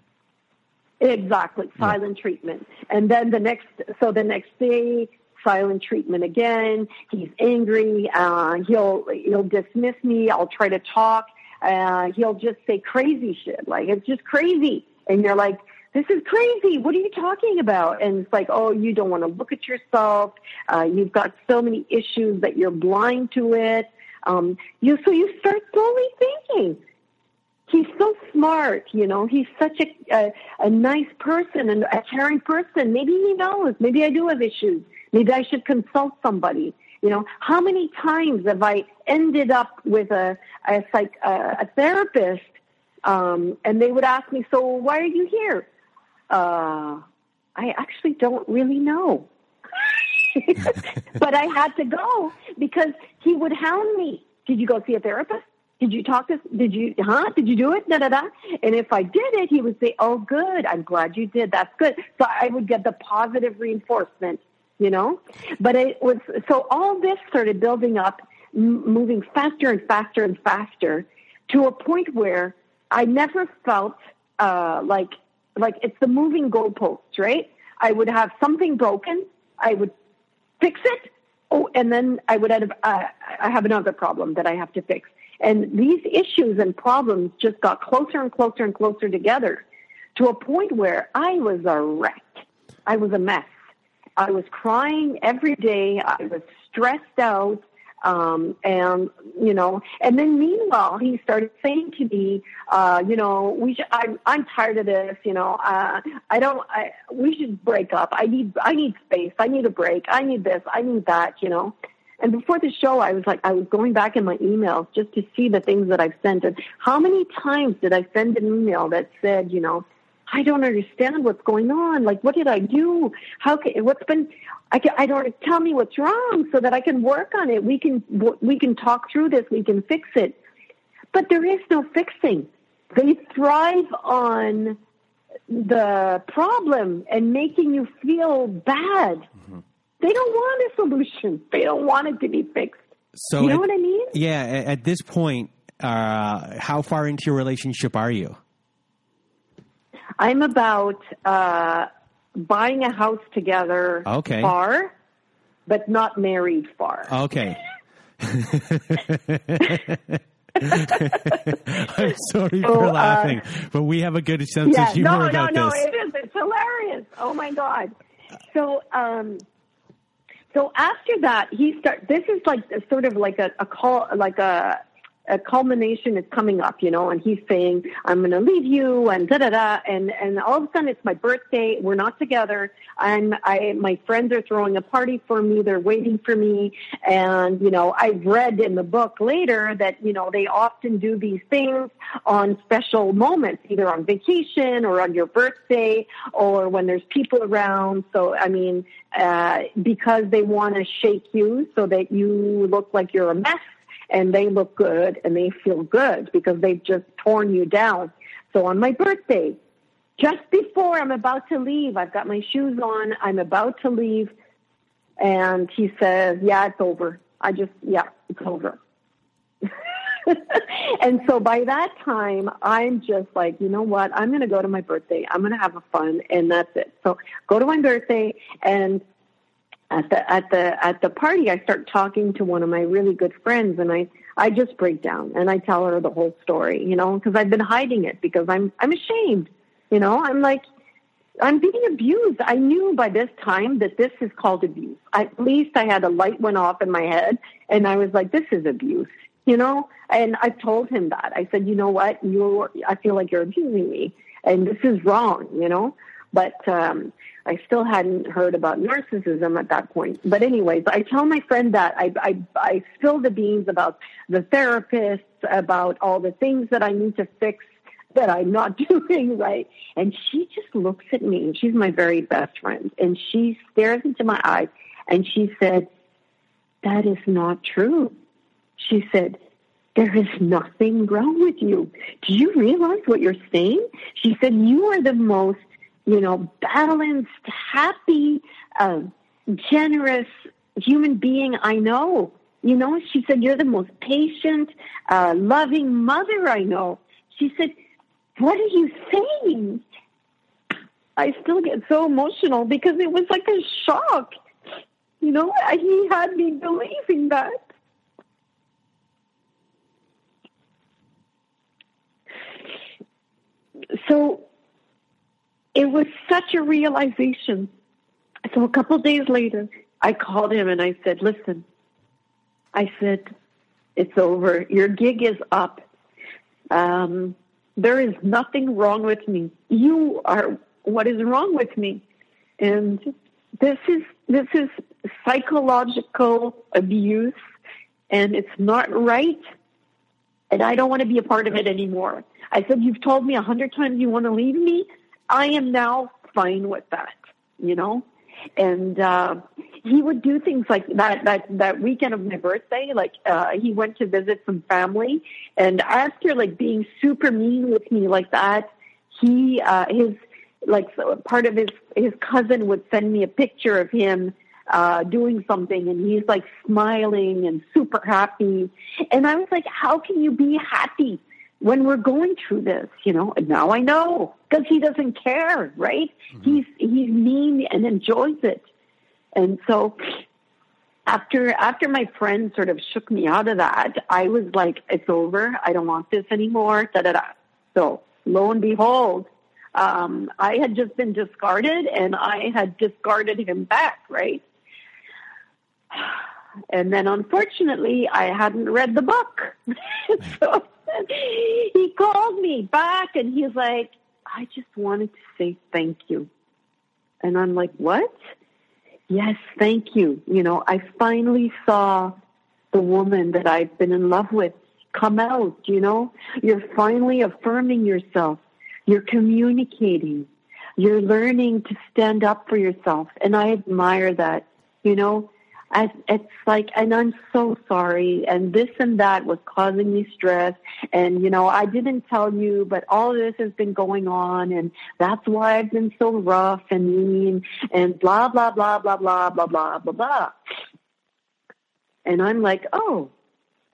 Exactly, silent yeah. treatment. And then the next, so the next day, silent treatment again. He's angry. Uh, he'll he'll dismiss me. I'll try to talk. Uh, he'll just say crazy shit. Like it's just crazy. And you're like, this is crazy. What are you talking about? And it's like, oh, you don't want to look at yourself. Uh, you've got so many issues that you're blind to it. Um, you so you start slowly thinking. He's so smart, you know. He's such a, a a nice person and a caring person. Maybe he knows. Maybe I do have issues. Maybe I should consult somebody. You know, how many times have I ended up with a a psych a, a therapist, um, and they would ask me, "So why are you here?" Uh, I actually don't really know. but I had to go because he would hound me. Did you go see a therapist? Did you talk to, did you, huh? Did you do it? Da, da, da. And if I did it, he would say, oh, good. I'm glad you did. That's good. So I would get the positive reinforcement, you know? But it was, so all this started building up, m- moving faster and faster and faster to a point where I never felt, uh, like like it's the moving goalposts, right? I would have something broken, I would fix it, oh, and then I would have uh, I have another problem that I have to fix. And these issues and problems just got closer and closer and closer together to a point where I was a wreck. I was a mess. I was crying every day. I was stressed out. Um, and you know, and then meanwhile, he started saying to me, uh, you know, we should, I'm I'm tired of this. You know, uh, I don't. I, we should break up. I need I need space. I need a break. I need this. I need that. You know. And before the show, I was like, I was going back in my emails just to see the things that I've sent. And how many times did I send an email that said, you know, I don't understand what's going on. Like, what did I do? How can, what's been, I, can, I don't, tell me what's wrong so that I can work on it. We can, we can talk through this. We can fix it. But there is no fixing. They thrive on the problem and making you feel bad. Mm-hmm. They don't want a solution. They don't want it to be fixed. So you know at, what I mean? Yeah. At this point, uh, how far into your relationship are you? I'm about uh, buying a house together. Okay. Far, but not married far. Okay. I'm sorry so, for uh, laughing, uh, but we have a good sense yeah, of humor no, about no, this. No, it is. It's hilarious. Oh my god. So, um, so after that, he start. This is like sort of like a, a call, like a a culmination is coming up, you know, and he's saying, I'm going to leave you and da da da. And, and all of a sudden it's my birthday. We're not together. I'm, I, my friends are throwing a party for me. They're waiting for me. And, you know, I've read in the book later that, you know, they often do these things on special moments, either on vacation or on your birthday or when there's people around. So, I mean, uh, because they want to shake you so that you look like you're a mess and they look good and they feel good because they've just torn you down. So on my birthday, just before I'm about to leave, I've got my shoes on, I'm about to leave, and he says, Yeah, it's over. I just, yeah, it's over. and so by that time, I'm just like, you know what? I'm going to go to my birthday. I'm going to have a fun, and that's it. So go to my birthday, and at the at the at the party I start talking to one of my really good friends and I I just break down and I tell her the whole story, you know, because I've been hiding it because I'm I'm ashamed. You know, I'm like I'm being abused. I knew by this time that this is called abuse. At least I had a light went off in my head and I was like this is abuse, you know? And I told him that. I said, "You know what? You're I feel like you're abusing me and this is wrong, you know?" But um I still hadn't heard about narcissism at that point. But anyways, I tell my friend that I, I, I spill the beans about the therapists, about all the things that I need to fix that I'm not doing right. And she just looks at me. She's my very best friend. And she stares into my eyes and she said, that is not true. She said, there is nothing wrong with you. Do you realize what you're saying? She said, you are the most you know, balanced, happy, uh, generous human being I know. You know, she said, You're the most patient, uh, loving mother I know. She said, What are you saying? I still get so emotional because it was like a shock. You know, he had me believing that. So it was such a realization. So a couple days later, I called him and I said, listen, I said, it's over. Your gig is up. Um, there is nothing wrong with me. You are what is wrong with me. And this is, this is psychological abuse and it's not right. And I don't want to be a part of it anymore. I said, you've told me a hundred times you want to leave me. I am now fine with that, you know? And uh, he would do things like that. That that weekend of my birthday, like uh, he went to visit some family, and after like being super mean with me like that, he uh, his like part of his his cousin would send me a picture of him uh, doing something and he's like smiling and super happy. And I was like, how can you be happy when we're going through this, you know, and now I know because he doesn't care, right? Mm-hmm. He's he's mean and enjoys it, and so after after my friend sort of shook me out of that, I was like, it's over. I don't want this anymore. Da da da. So lo and behold, um, I had just been discarded, and I had discarded him back, right? And then, unfortunately, I hadn't read the book, so he called me back and he's like, I just wanted to say thank you. And I'm like, what? Yes, thank you. You know, I finally saw the woman that I've been in love with come out, you know? You're finally affirming yourself. You're communicating. You're learning to stand up for yourself. And I admire that. You know, I, it's like, and I'm so sorry, and this and that was causing me stress, and you know, I didn't tell you, but all this has been going on, and that's why I've been so rough and mean, and blah blah blah blah blah blah blah blah blah. And I'm like, oh,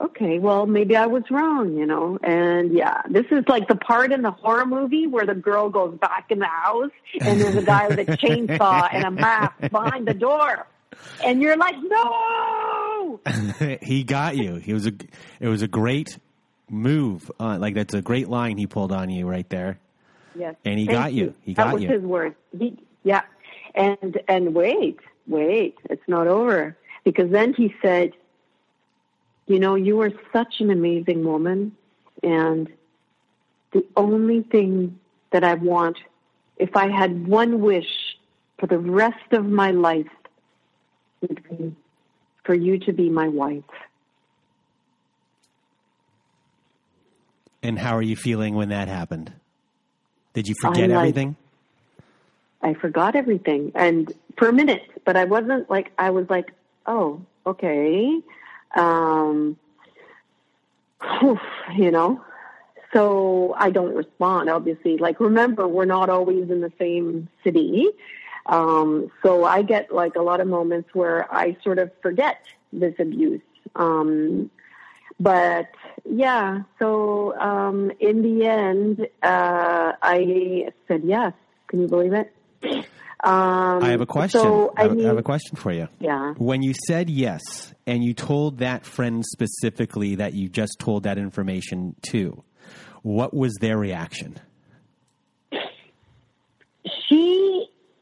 okay, well, maybe I was wrong, you know. And yeah, this is like the part in the horror movie where the girl goes back in the house and there's a guy with a chainsaw and a mask behind the door. And you're like, no! he got you. He was a, it was a great move. Uh, like that's a great line he pulled on you right there. Yes. And he Thank got you. He that got was you. his word. He, yeah. And, and wait, wait, it's not over. Because then he said, you know, you are such an amazing woman, and the only thing that I want, if I had one wish for the rest of my life, for you to be my wife. And how are you feeling when that happened? Did you forget like- everything? I forgot everything, and for a minute, but I wasn't like I was like, oh, okay, um, whew, you know. So I don't respond, obviously. Like, remember, we're not always in the same city. Um, so I get like a lot of moments where I sort of forget this abuse. Um, but yeah, so um, in the end, uh, I said yes. Can you believe it? Um, I have a question. So, I, mean, I have a question for you. yeah. When you said yes, and you told that friend specifically that you just told that information to, what was their reaction?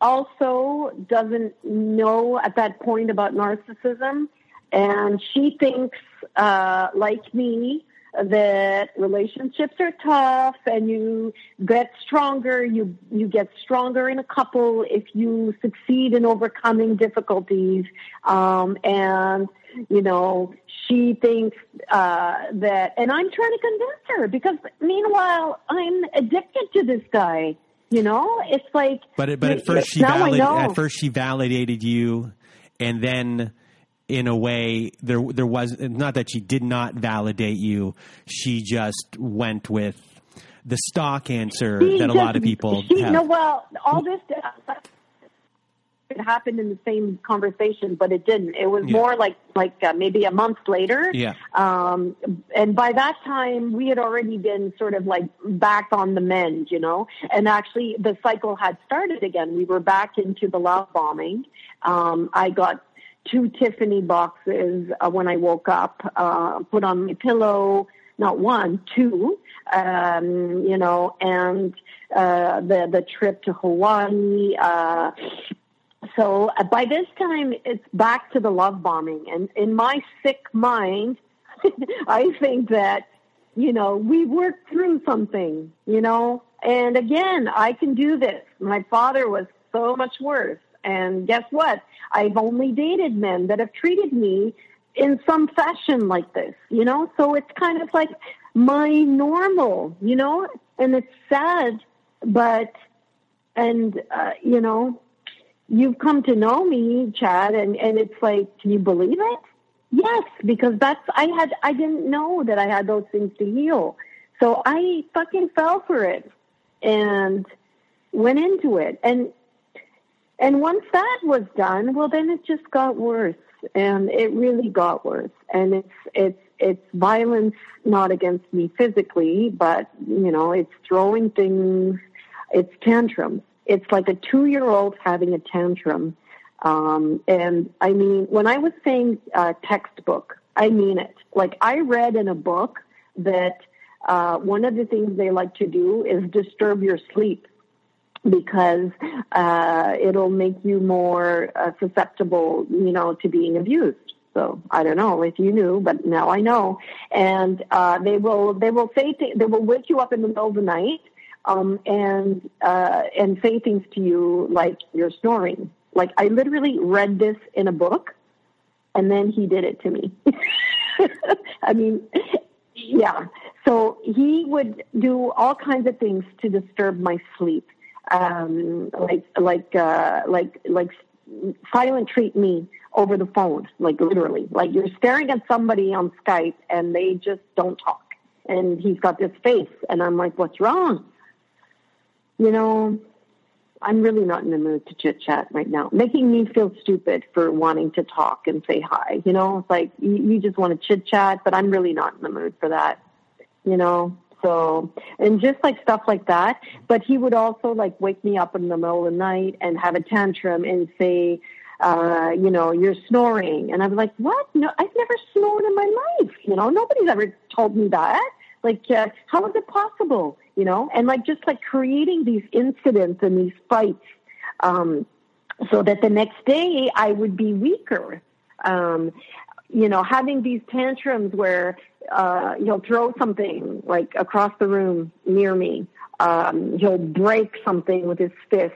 Also doesn't know at that point about narcissism, and she thinks, uh, like me, that relationships are tough, and you get stronger. You you get stronger in a couple if you succeed in overcoming difficulties, um, and you know she thinks uh, that, and I'm trying to convince her because meanwhile I'm addicted to this guy. You know, it's like. But it, but at first she valid, at first she validated you, and then in a way there there was not that she did not validate you. She just went with the stock answer She that a lot of people She, have. no, well, all this it happened in the same conversation, but it didn't. It was Yeah. more like like uh, maybe a month later. Yeah. Um, and by that time, we had already been sort of like back on the mend, you know. And actually, the cycle had started again. We were back into the love bombing. Um, I got two Tiffany boxes uh, when I woke up, uh, put on my pillow. Not one, two. Um, you know, and uh, the the trip to Hawaii. Uh, so uh, by this time, it's back to the love bombing. And in my sick mind, I think that, you know, we worked through something, you know, and again, I can do this. My father was so much worse. And guess what? I've only dated men that have treated me in some fashion like this, you know? So it's kind of like my normal, you know? And it's sad, but, and, uh, you know, you've come to know me, Chad, and, and it's like, can you believe it? Yes, because that's, I had, I didn't know that I had those things to heal. So I fucking fell for it and went into it. And, and once that was done, well, then it just got worse and it really got worse. And it's, it's, it's violence not against me physically, but, you know, it's throwing things, it's tantrums. It's like a two year old having a tantrum. Um, and I mean, when I was saying uh, textbook, I mean it. Like I read in a book that uh, one of the things they like to do is disturb your sleep because uh, it'll make you more uh, susceptible, you know, to being abused. So I don't know if you knew, but now I know. And uh, they will they will say th- they will wake you up in the middle of the night um, and uh, and say things to you like you're snoring. Like I literally read this in a book, and then he did it to me. I mean, yeah. So he would do all kinds of things to disturb my sleep, um, like like uh, like like silent treat me, over the phone, like literally. Like you're staring at somebody on Skype and they just don't talk. And he's got this face and I'm like, what's wrong? You know, I'm really not in the mood to chit chat right now. Making me feel stupid for wanting to talk and say hi. You know, it's like you, you just want to chit chat, but I'm really not in the mood for that. You know, so and just like stuff like that. But he would also like wake me up in the middle of the night and have a tantrum and say, uh, you know, you're snoring. And I'm like, what? No, I've never snored in my life. You know, nobody's ever told me that. Like, uh, how is it possible? You know, and like just like creating these incidents and these fights, um, so that the next day I would be weaker. Um, you know, having these tantrums where uh, he'll throw something like across the room near me. Um, he'll break something with his fist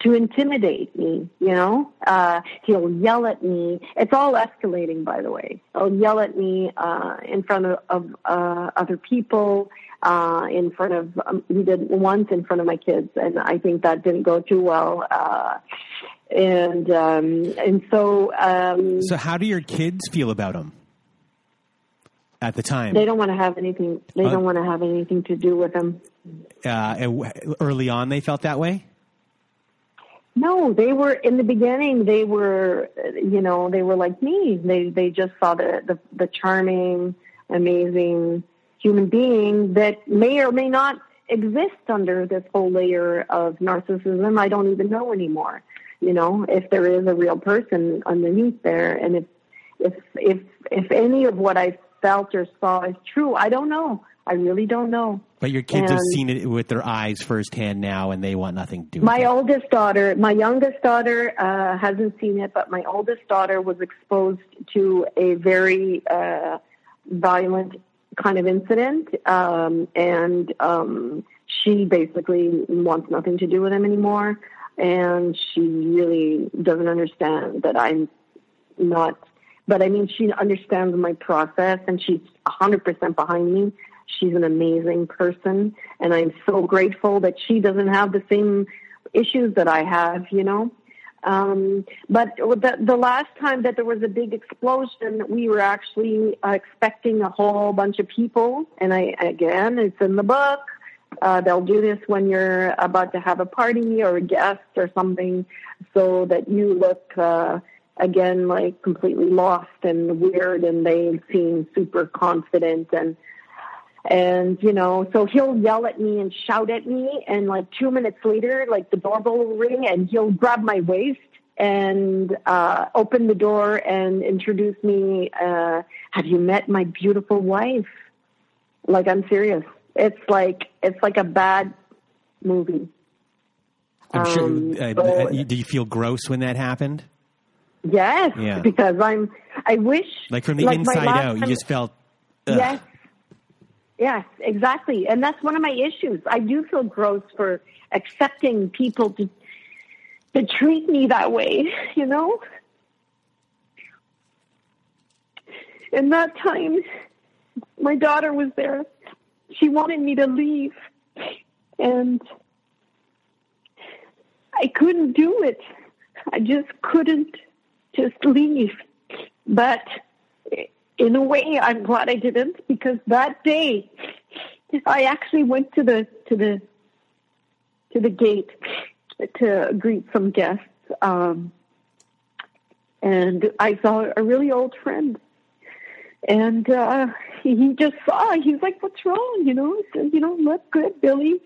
to intimidate me, you know. Uh, he'll yell at me. It's all escalating, by the way. He'll yell at me uh, in front of, of uh, other people, uh, in front of, um, he did once in front of my kids, and I think that didn't go too well. Uh, and um, and so. Um, so, how do your kids feel about him? At the time, they don't want to have anything. They uh, don't want to have anything to do with him. Uh, early on, they felt that way. No, they were in the beginning. They were, you know, they were like me. They they just saw the the, the charming, amazing human being that may or may not exist under this whole layer of narcissism. I don't even know anymore. You know, if there is a real person underneath there, and if if if if any of what I felt or saw is true, I don't know. I really don't know. But your kids and have seen it with their eyes firsthand now, and they want nothing to do. My it. My oldest daughter, my youngest daughter, uh, hasn't seen it, but my oldest daughter was exposed to a very uh, violent kind of incident, um, and um, she basically wants nothing to do with him anymore. And she really doesn't understand that I'm not. But I mean, she understands my process, and she's 100% behind me She's an amazing person, and I'm so grateful that she doesn't have the same issues that I have, you know. Um, but the, the last time that there was a big explosion, we were actually uh, expecting a whole bunch of people. And I, again, it's in the book. Uh, they'll do this when you're about to have a party or a guest or something so that you look, uh, again, like completely lost and weird and they seem super confident and, and, you know, so he'll yell at me and shout at me. And like two minutes later, like the doorbell will ring and he'll grab my waist and uh, open the door and introduce me. Uh, have you met my beautiful wife? Like, I'm serious. It's like, it's like a bad movie. I'm sure. Um, uh, so, do you feel gross when that happened? Yes, yeah. because I'm. I wish, like from the like inside out, you just felt. Ugh. Yes, Yes, exactly. And that's one of my issues. I do feel gross for accepting people to to treat me that way, you know? In that time, my daughter was there. She wanted me to leave. And I couldn't do it. I just couldn't just leave. But in a way, I'm glad I didn't because that day I actually went to the to the to the gate to greet some guests, um, and I saw a really old friend, and uh, he just saw. He's like, "What's wrong?" You know, he said, "You don't look good, Billy."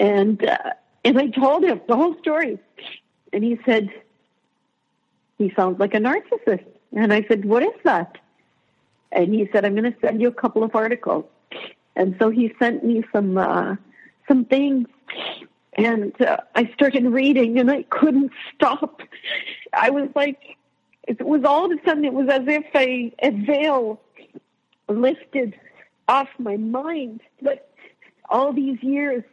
And uh, and I told him the whole story, and he said, "He sounds like a narcissist." And I said, What is that? And he said, I'm going to send you a couple of articles. And so he sent me some uh, some things, and uh, I started reading, and I couldn't stop. I was like, it was all of a sudden, it was as if a, a veil lifted off my mind. But all these years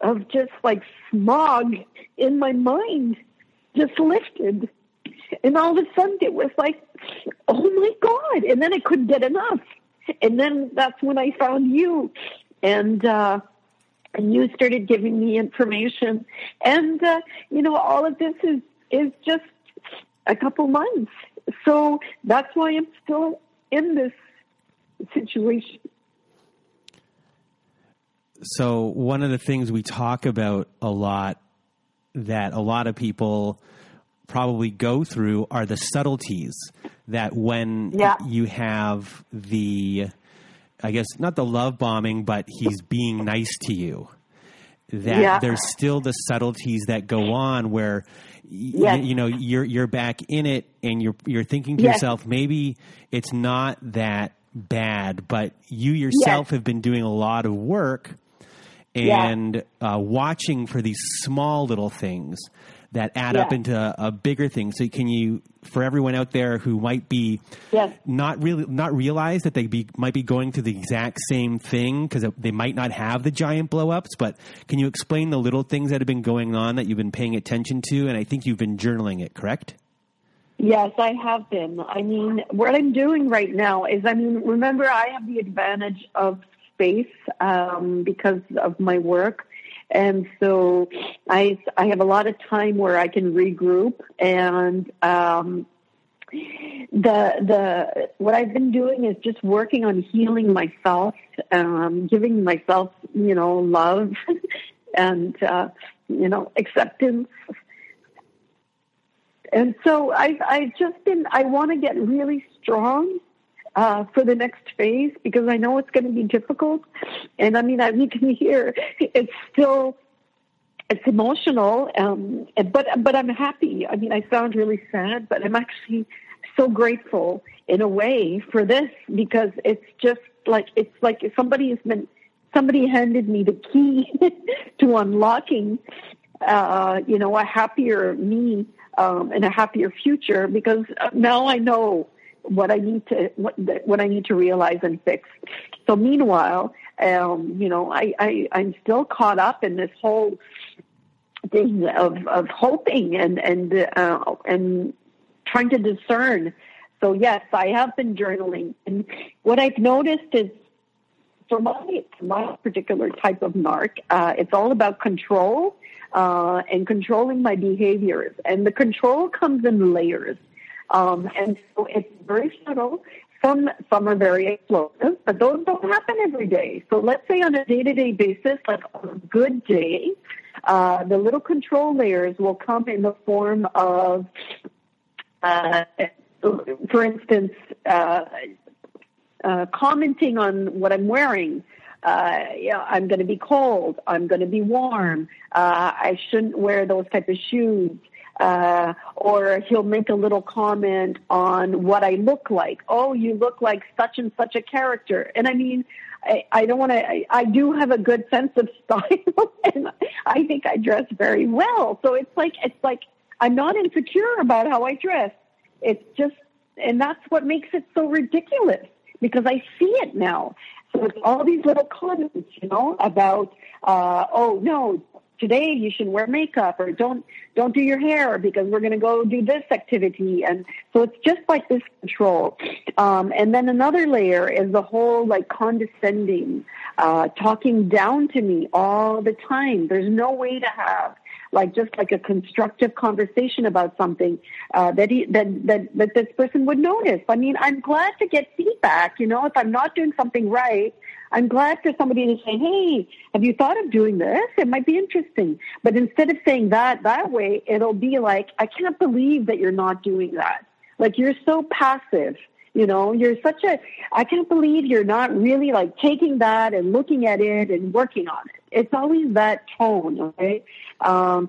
of just like smog in my mind just lifted. And all of a sudden it was like, oh my God. And then I couldn't get enough. And then that's when I found you. And, uh, and you started giving me information. And, uh, you know, all of this is, is just, a couple months. So that's why I'm still in this situation. So, one of the things we talk about a lot that a lot of people probably go through are the subtleties that when yeah. you have the, I guess, not the love bombing, but he's being nice to you. That yeah. there's still the subtleties that go on where yes. you, you, know you're you're back in it and you're you're thinking to yes. yourself maybe it's not that bad but you yourself yes. have been doing a lot of work and yeah. uh, watching for these small little things that add yeah. up into a, a, bigger thing. So can you, for everyone out there who might be yes. not really not realize that they be might be going through the exact same thing because they might not have the giant blowups, but can you explain the little things that have been going on that you've been paying attention to? And I think you've been journaling it, correct? Yes, I have been. I mean, what I'm doing right now is, I mean, remember, I have the advantage of space um, because of my work. And so I, I have a lot of time where I can regroup and, um, the, the, what I've been doing is just working on healing myself, um, giving myself, you know, love and, uh, you know, acceptance. And so I've, I've just been, I want to get really strong uh, for the next phase because I know it's going to be difficult. And I mean, I, you can hear it's still it's emotional, um, but but I'm happy. I mean, I sound really sad, but I'm actually so grateful in a way for this because it's just like it's like somebody has been somebody handed me the key to unlocking, uh, you know, a happier me um, and a happier future because now I know what I need to what, what I need to realize and fix. So meanwhile, um, you know, I, I I'm still caught up in this whole thing of of hoping and and uh, and trying to discern. So yes, I have been journaling, and what I've noticed is for my my particular type of narc, uh, it's all about control uh, and controlling my behaviors, and the control comes in layers. Um, and so it's very subtle. Some some are very explosive, but those don't happen every day. So let's say on a day to day basis, like on a good day, uh, the little control layers will come in the form of, uh, for instance, uh, uh commenting on what I'm wearing. Uh, you I'm going to be cold. I'm going to be warm. Uh, I shouldn't wear those type of shoes uh, or he'll make a little comment on what I look like. Oh, you look like such and such a character. And I mean, I, I don't want to, I, I do have a good sense of style and I think I dress very well. So it's like, it's like, I'm not insecure about how I dress. It's just, and that's what makes it so ridiculous because I see it now. So it's all these little comments, you know, about, uh, oh no, today you should wear makeup or don't don't do your hair because we're going to go do this activity and so it's just like this control um, and then another layer is the whole like condescending uh, talking down to me all the time there's no way to have like just like a constructive conversation about something uh, that he that, that that this person would notice. I mean, I'm glad to get feedback. You know, if I'm not doing something right, I'm glad for somebody to say, "Hey, have you thought of doing this? It might be interesting." But instead of saying that that way, it'll be like, "I can't believe that you're not doing that. Like you're so passive." You know, you're such a, I can't believe you're not really like taking that and looking at it and working on it. It's always that tone, okay? Um,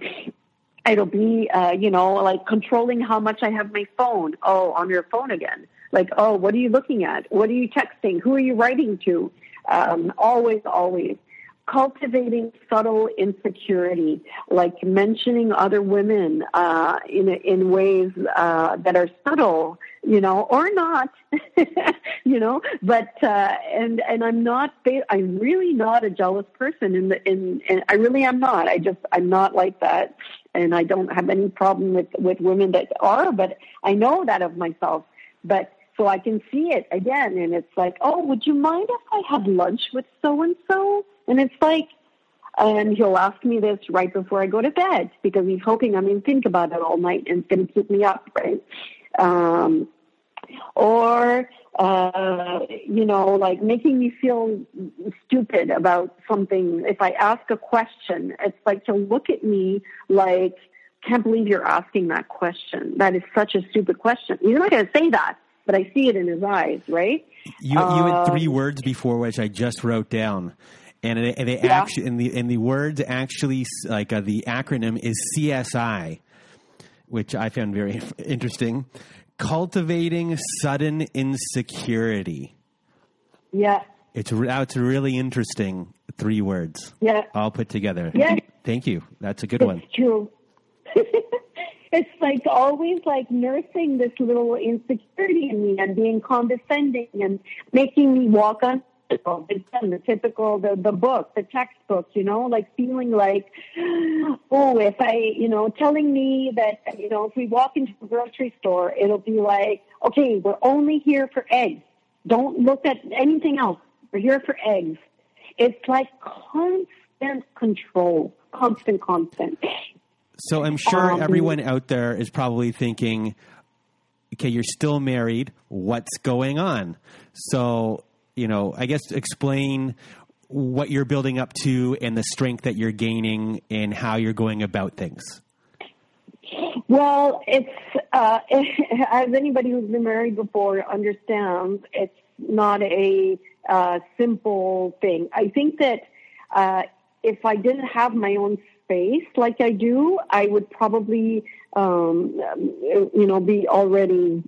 it'll be, uh, you know, like controlling how much I have my phone. Oh, on your phone again. Like, oh, what are you looking at? What are you texting? Who are you writing to? Um, always, always cultivating subtle insecurity, like mentioning other women uh, in in ways uh, that are subtle, you know, or not, you know. But uh, and and I'm not. I'm really not a jealous person. In the in, in I really am not. I just I'm not like that, and I don't have any problem with with women that are. But I know that of myself. But so I can see it again, and it's like, oh, would you mind if I had lunch with so and so? And it's like, and he'll ask me this right before I go to bed because he's hoping I'm going to think about it all night and it's going to keep me up, right? Um, or uh, you know, like making me feel stupid about something. If I ask a question, it's like to look at me like, can't believe you're asking that question. That is such a stupid question. He's not going to say that, but I see it in his eyes, right? You, you had three um, words before which I just wrote down. And they, they yeah. actually, and the, and the words actually, like uh, the acronym is CSI, which I found very interesting cultivating sudden insecurity. Yeah. It's it's really interesting. Three words. Yeah. All put together. Yeah. Thank you. That's a good it's one. True. it's like always like nursing this little insecurity in me and being condescending and making me walk on again, the typical, the, the book, the textbook, you know, like feeling like, oh, if I, you know, telling me that, you know, if we walk into the grocery store, it'll be like, okay, we're only here for eggs. Don't look at anything else. We're here for eggs. It's like constant control, constant, constant. So I'm sure um, everyone out there is probably thinking, okay, you're still married. What's going on? So you know, I guess explain what you're building up to and the strength that you're gaining and how you're going about things. Well, it's uh, as anybody who's been married before understands, it's not a uh, simple thing. I think that uh, if I didn't have my own like I do, I would probably, um, you know, be already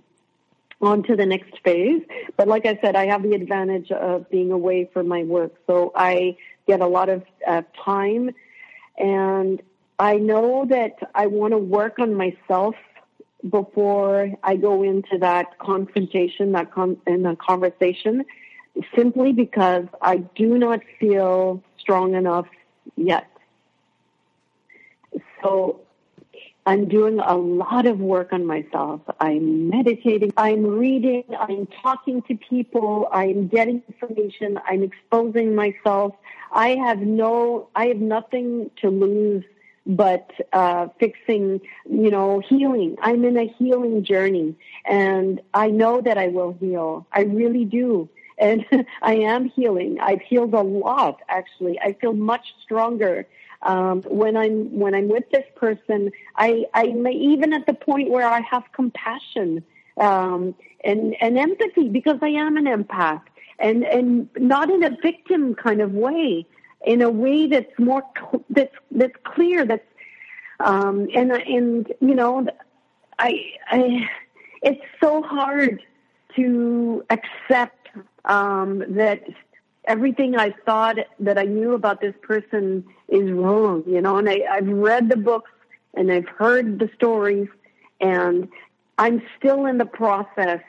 on to the next phase. But like I said, I have the advantage of being away from my work. So I get a lot of uh, time and I know that I want to work on myself before I go into that confrontation, that con- in the conversation, simply because I do not feel strong enough yet. So I'm doing a lot of work on myself. I'm meditating. I'm reading. I'm talking to people. I'm getting information. I'm exposing myself. I have no, I have nothing to lose but uh, fixing, you know, healing. I'm in a healing journey and I know that I will heal. I really do. And I am healing. I've healed a lot, actually. I feel much stronger um, when I'm when I'm with this person, I I may even at the point where I have compassion um, and and empathy because I am an empath, and and not in a victim kind of way, in a way that's more that's that's clear. That's um, and and you know, I I it's so hard to accept um, that everything I thought that I knew about this person is wrong, you know, and I, I've read the books and I've heard the stories and I'm still in the process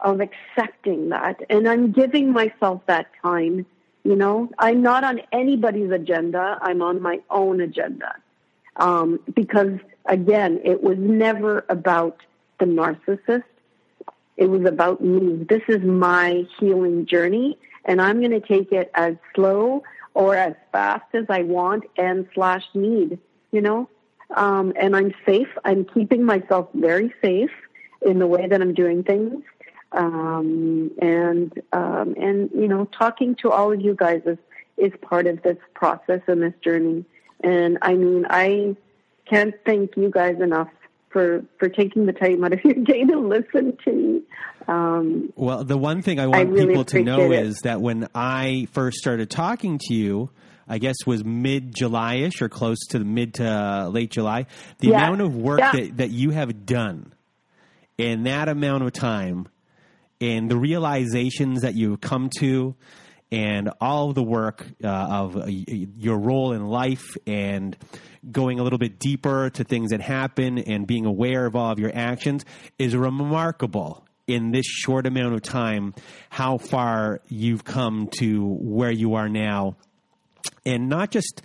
of accepting that and I'm giving myself that time, you know. I'm not on anybody's agenda, I'm on my own agenda. Um, because again, it was never about the narcissist. It was about me. This is my healing journey and I'm going to take it as slow or as fast as I want and slash need, you know. Um, and I'm safe. I'm keeping myself very safe in the way that I'm doing things. Um, and um, and you know, talking to all of you guys is is part of this process and this journey. And I mean, I can't thank you guys enough for for taking the time out of your day to listen to me. Um, well, the one thing I want I really people to know it. is that when I first started talking to you, I guess was mid July ish or close to the mid to uh, late July. The yeah. amount of work yeah. that, that you have done in that amount of time and the realizations that you've come to and all of the work uh, of uh, your role in life and going a little bit deeper to things that happen and being aware of all of your actions is remarkable in this short amount of time how far you've come to where you are now and not just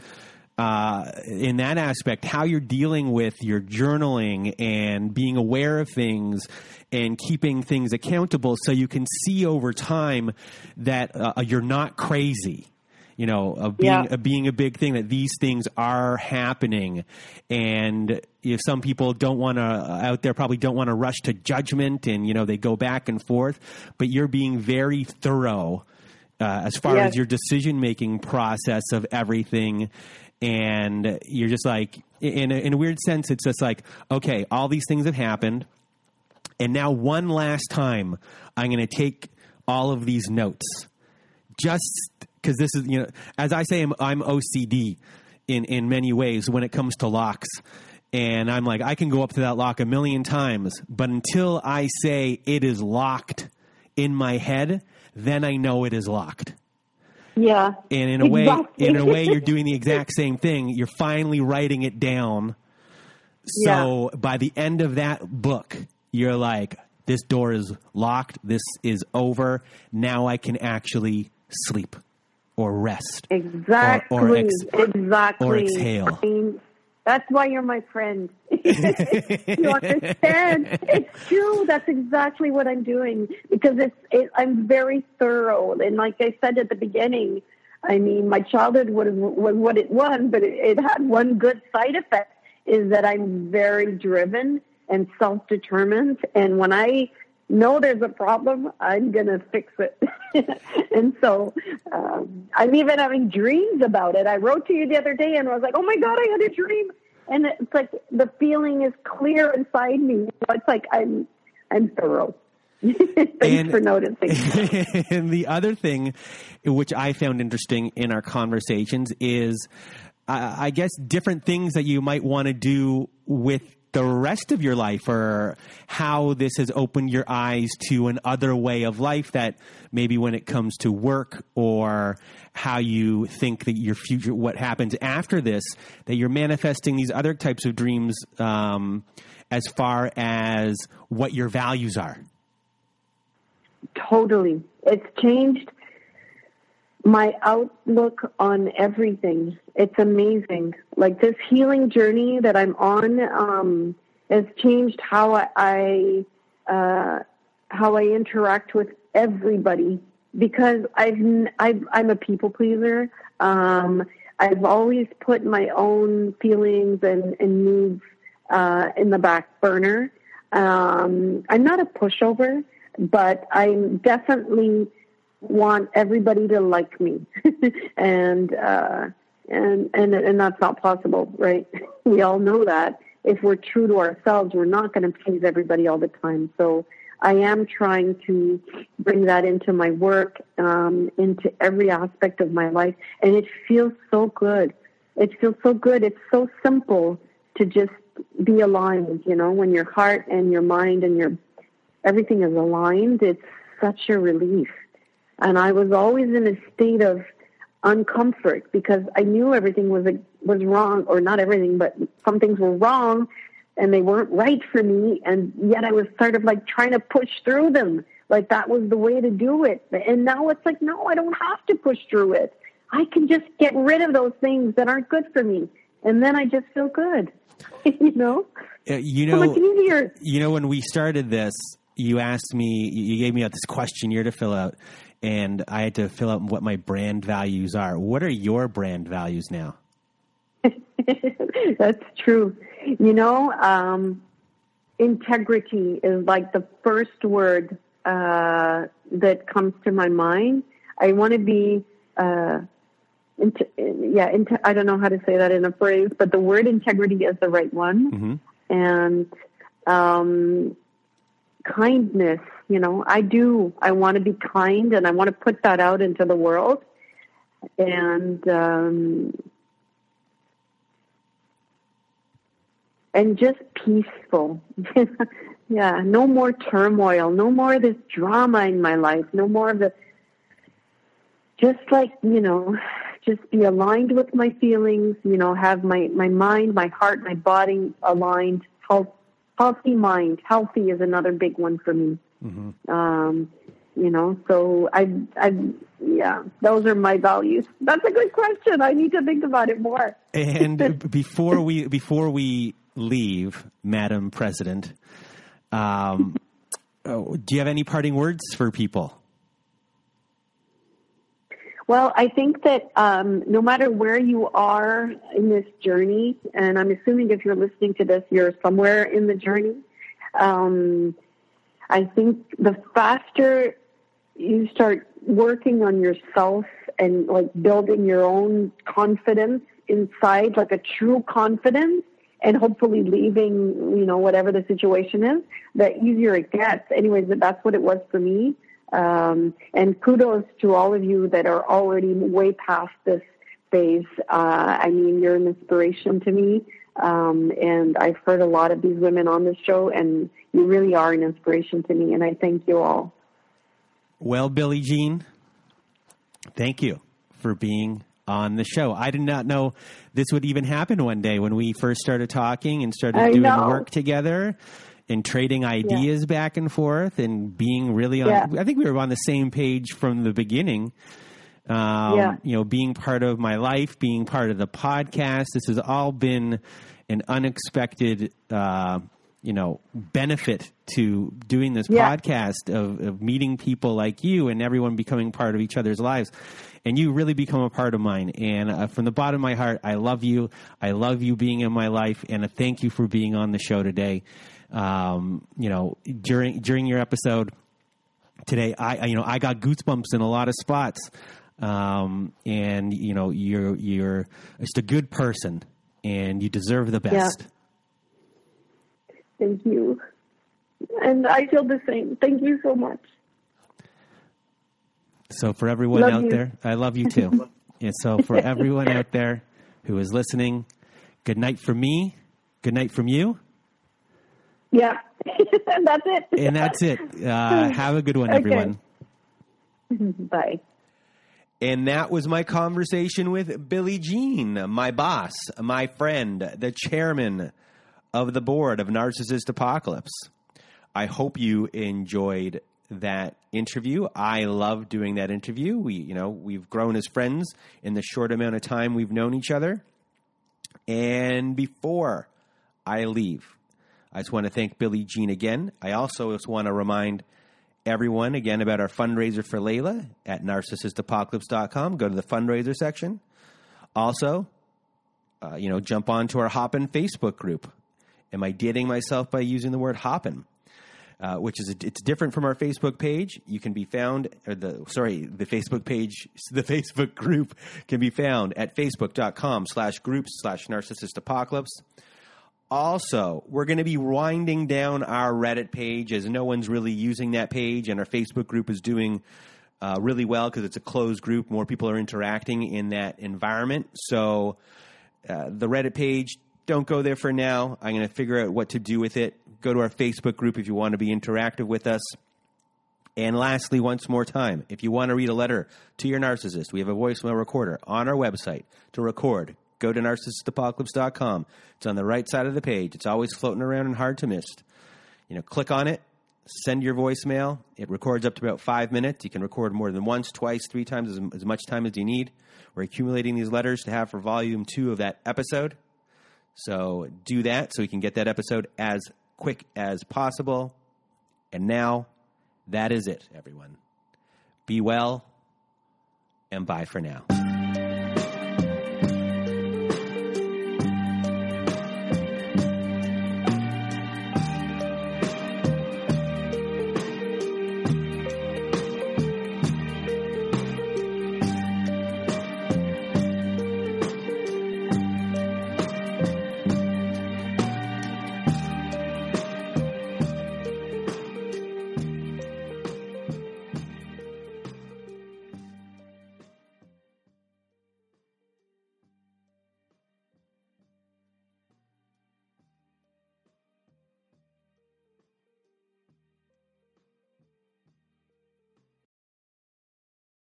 uh, in that aspect, how you're dealing with your journaling and being aware of things and keeping things accountable so you can see over time that uh, you're not crazy you know, of being, yeah. of being a big thing that these things are happening. And if some people don't want to out there probably don't want to rush to judgment and, you know, they go back and forth, but you're being very thorough uh, as far yes. as your decision making process of everything. And you're just like, in a, in a weird sense, it's just like, okay, all these things have happened. And now, one last time, I'm going to take all of these notes just because this is, you know, as I say, I'm, I'm OCD in, in many ways when it comes to locks. And I'm like, I can go up to that lock a million times, but until I say it is locked in my head, then I know it is locked. Yeah. And in a exactly. way, in a way, you're doing the exact same thing. You're finally writing it down. So yeah. by the end of that book, you're like, this door is locked. This is over. Now I can actually sleep or rest. Exactly. Or, or ex- exactly. Or exhale. I mean, that's why you're my friend. you understand? It's true. That's exactly what I'm doing because it's. It, I'm very thorough, and like I said at the beginning, I mean, my childhood was, was what it was, but it, it had one good side effect is that I'm very driven and self-determined, and when I know there's a problem, I'm going to fix it. and so um, I'm even having dreams about it. I wrote to you the other day and I was like, oh my God, I had a dream. And it's like the feeling is clear inside me. It's like I'm, I'm thorough. Thanks and, for noticing. and the other thing, which I found interesting in our conversations, is I guess different things that you might want to do with the rest of your life or how this has opened your eyes to an other way of life that maybe when it comes to work or how you think that your future what happens after this that you're manifesting these other types of dreams um, as far as what your values are? Totally. It's changed my outlook on everything. It's amazing. Like this healing journey that I'm on um, has changed how I, I uh, how I interact with everybody because I've, I've I'm a people pleaser. Um, I've always put my own feelings and, and needs uh, in the back burner. Um, I'm not a pushover, but I'm definitely want everybody to like me, and uh, and and and that's not possible, right? we all know that if we're true to ourselves, we're not going to please everybody all the time. So I am trying to bring that into my work, um, into every aspect of my life, and it feels so good. It feels so good. It's so simple to just be aligned. You know, when your heart and your mind and your everything is aligned, it's such a relief. And I was always in a state of uncomfort because I knew everything was was wrong, or not everything, but some things were wrong, and they weren't right for me. And yet I was sort of like trying to push through them, like that was the way to do it. And now it's like, no, I don't have to push through it. I can just get rid of those things that aren't good for me, and then I just feel good. you know, uh, you know, so much easier. You know, when we started this, you asked me, you gave me out this questionnaire to fill out and I had to fill out what my brand values are. What are your brand values now? That's true. You know, um, integrity is like the first word uh, that comes to my mind. I want to be, uh, yeah, I don't know how to say that in a phrase, but the word integrity is the right one. Mm-hmm. And um, kindness you know, I do. I want to be kind and I want to put that out into the world. And, um, and just peaceful. yeah, no more turmoil, no more of this drama in my life, no more of the, just like, you know, just be aligned with my feelings, you know, have my, my mind, my heart, my body aligned, healthy mind. Healthy is another big one for me. Mm-hmm. Um, you know, so I, I, yeah, those are my values. That's a good question. I need to think about it more. and before we before we leave, Madam President, um, oh, do you have any parting words for people? Well, I think that um, no matter where you are in this journey, and I'm assuming if you're listening to this, you're somewhere in the journey. Um, I think the faster you start working on yourself and like building your own confidence inside, like a true confidence, and hopefully leaving, you know, whatever the situation is, the easier it gets. Anyways, that's what it was for me. Um, and kudos to all of you that are already way past this phase. Uh, I mean, you're an inspiration to me. Um, and I've heard a lot of these women on this show, and you really are an inspiration to me. And I thank you all. Well, Billy Jean, thank you for being on the show. I did not know this would even happen one day when we first started talking and started I doing know. work together and trading ideas yeah. back and forth and being really on. Yeah. I think we were on the same page from the beginning. Um, yeah. You know, being part of my life, being part of the podcast. This has all been an unexpected, uh, you know, benefit to doing this yeah. podcast of, of meeting people like you and everyone becoming part of each other's lives and you really become a part of mine. And uh, from the bottom of my heart, I love you. I love you being in my life, and uh, thank you for being on the show today. Um, you know, during during your episode today, I you know I got goosebumps in a lot of spots. Um, and you know you're you're just a good person, and you deserve the best. Yeah. Thank you, and I feel the same. Thank you so much. So for everyone love out you. there, I love you too. and so for everyone out there who is listening, good night from me. Good night from you. Yeah, that's it. and that's it. Uh, have a good one, okay. everyone. Bye. And that was my conversation with Billy Jean, my boss, my friend, the chairman of the board of Narcissist Apocalypse. I hope you enjoyed that interview. I love doing that interview. We, you know, we've grown as friends in the short amount of time we've known each other. And before I leave, I just want to thank Billy Jean again. I also just want to remind everyone again about our fundraiser for Layla at narcissistapocalypse.com. Go to the fundraiser section. Also, uh, you know, jump onto our Hoppin Facebook group. Am I dating myself by using the word hoppin'? Uh, which is a, it's different from our Facebook page. You can be found, or the sorry, the Facebook page, the Facebook group can be found at facebook.com slash groups slash narcissist apocalypse. Also, we're going to be winding down our Reddit page as no one's really using that page, and our Facebook group is doing uh, really well because it's a closed group. More people are interacting in that environment. So, uh, the Reddit page, don't go there for now. I'm going to figure out what to do with it go to our Facebook group if you want to be interactive with us. And lastly, once more time, if you want to read a letter to your narcissist, we have a voicemail recorder on our website to record. Go to narcissistapocalypse.com. It's on the right side of the page. It's always floating around and hard to miss. You know, click on it, send your voicemail. It records up to about five minutes. You can record more than once, twice, three times, as, as much time as you need. We're accumulating these letters to have for volume two of that episode. So do that so we can get that episode as quick as possible. And now, that is it, everyone. Be well, and bye for now.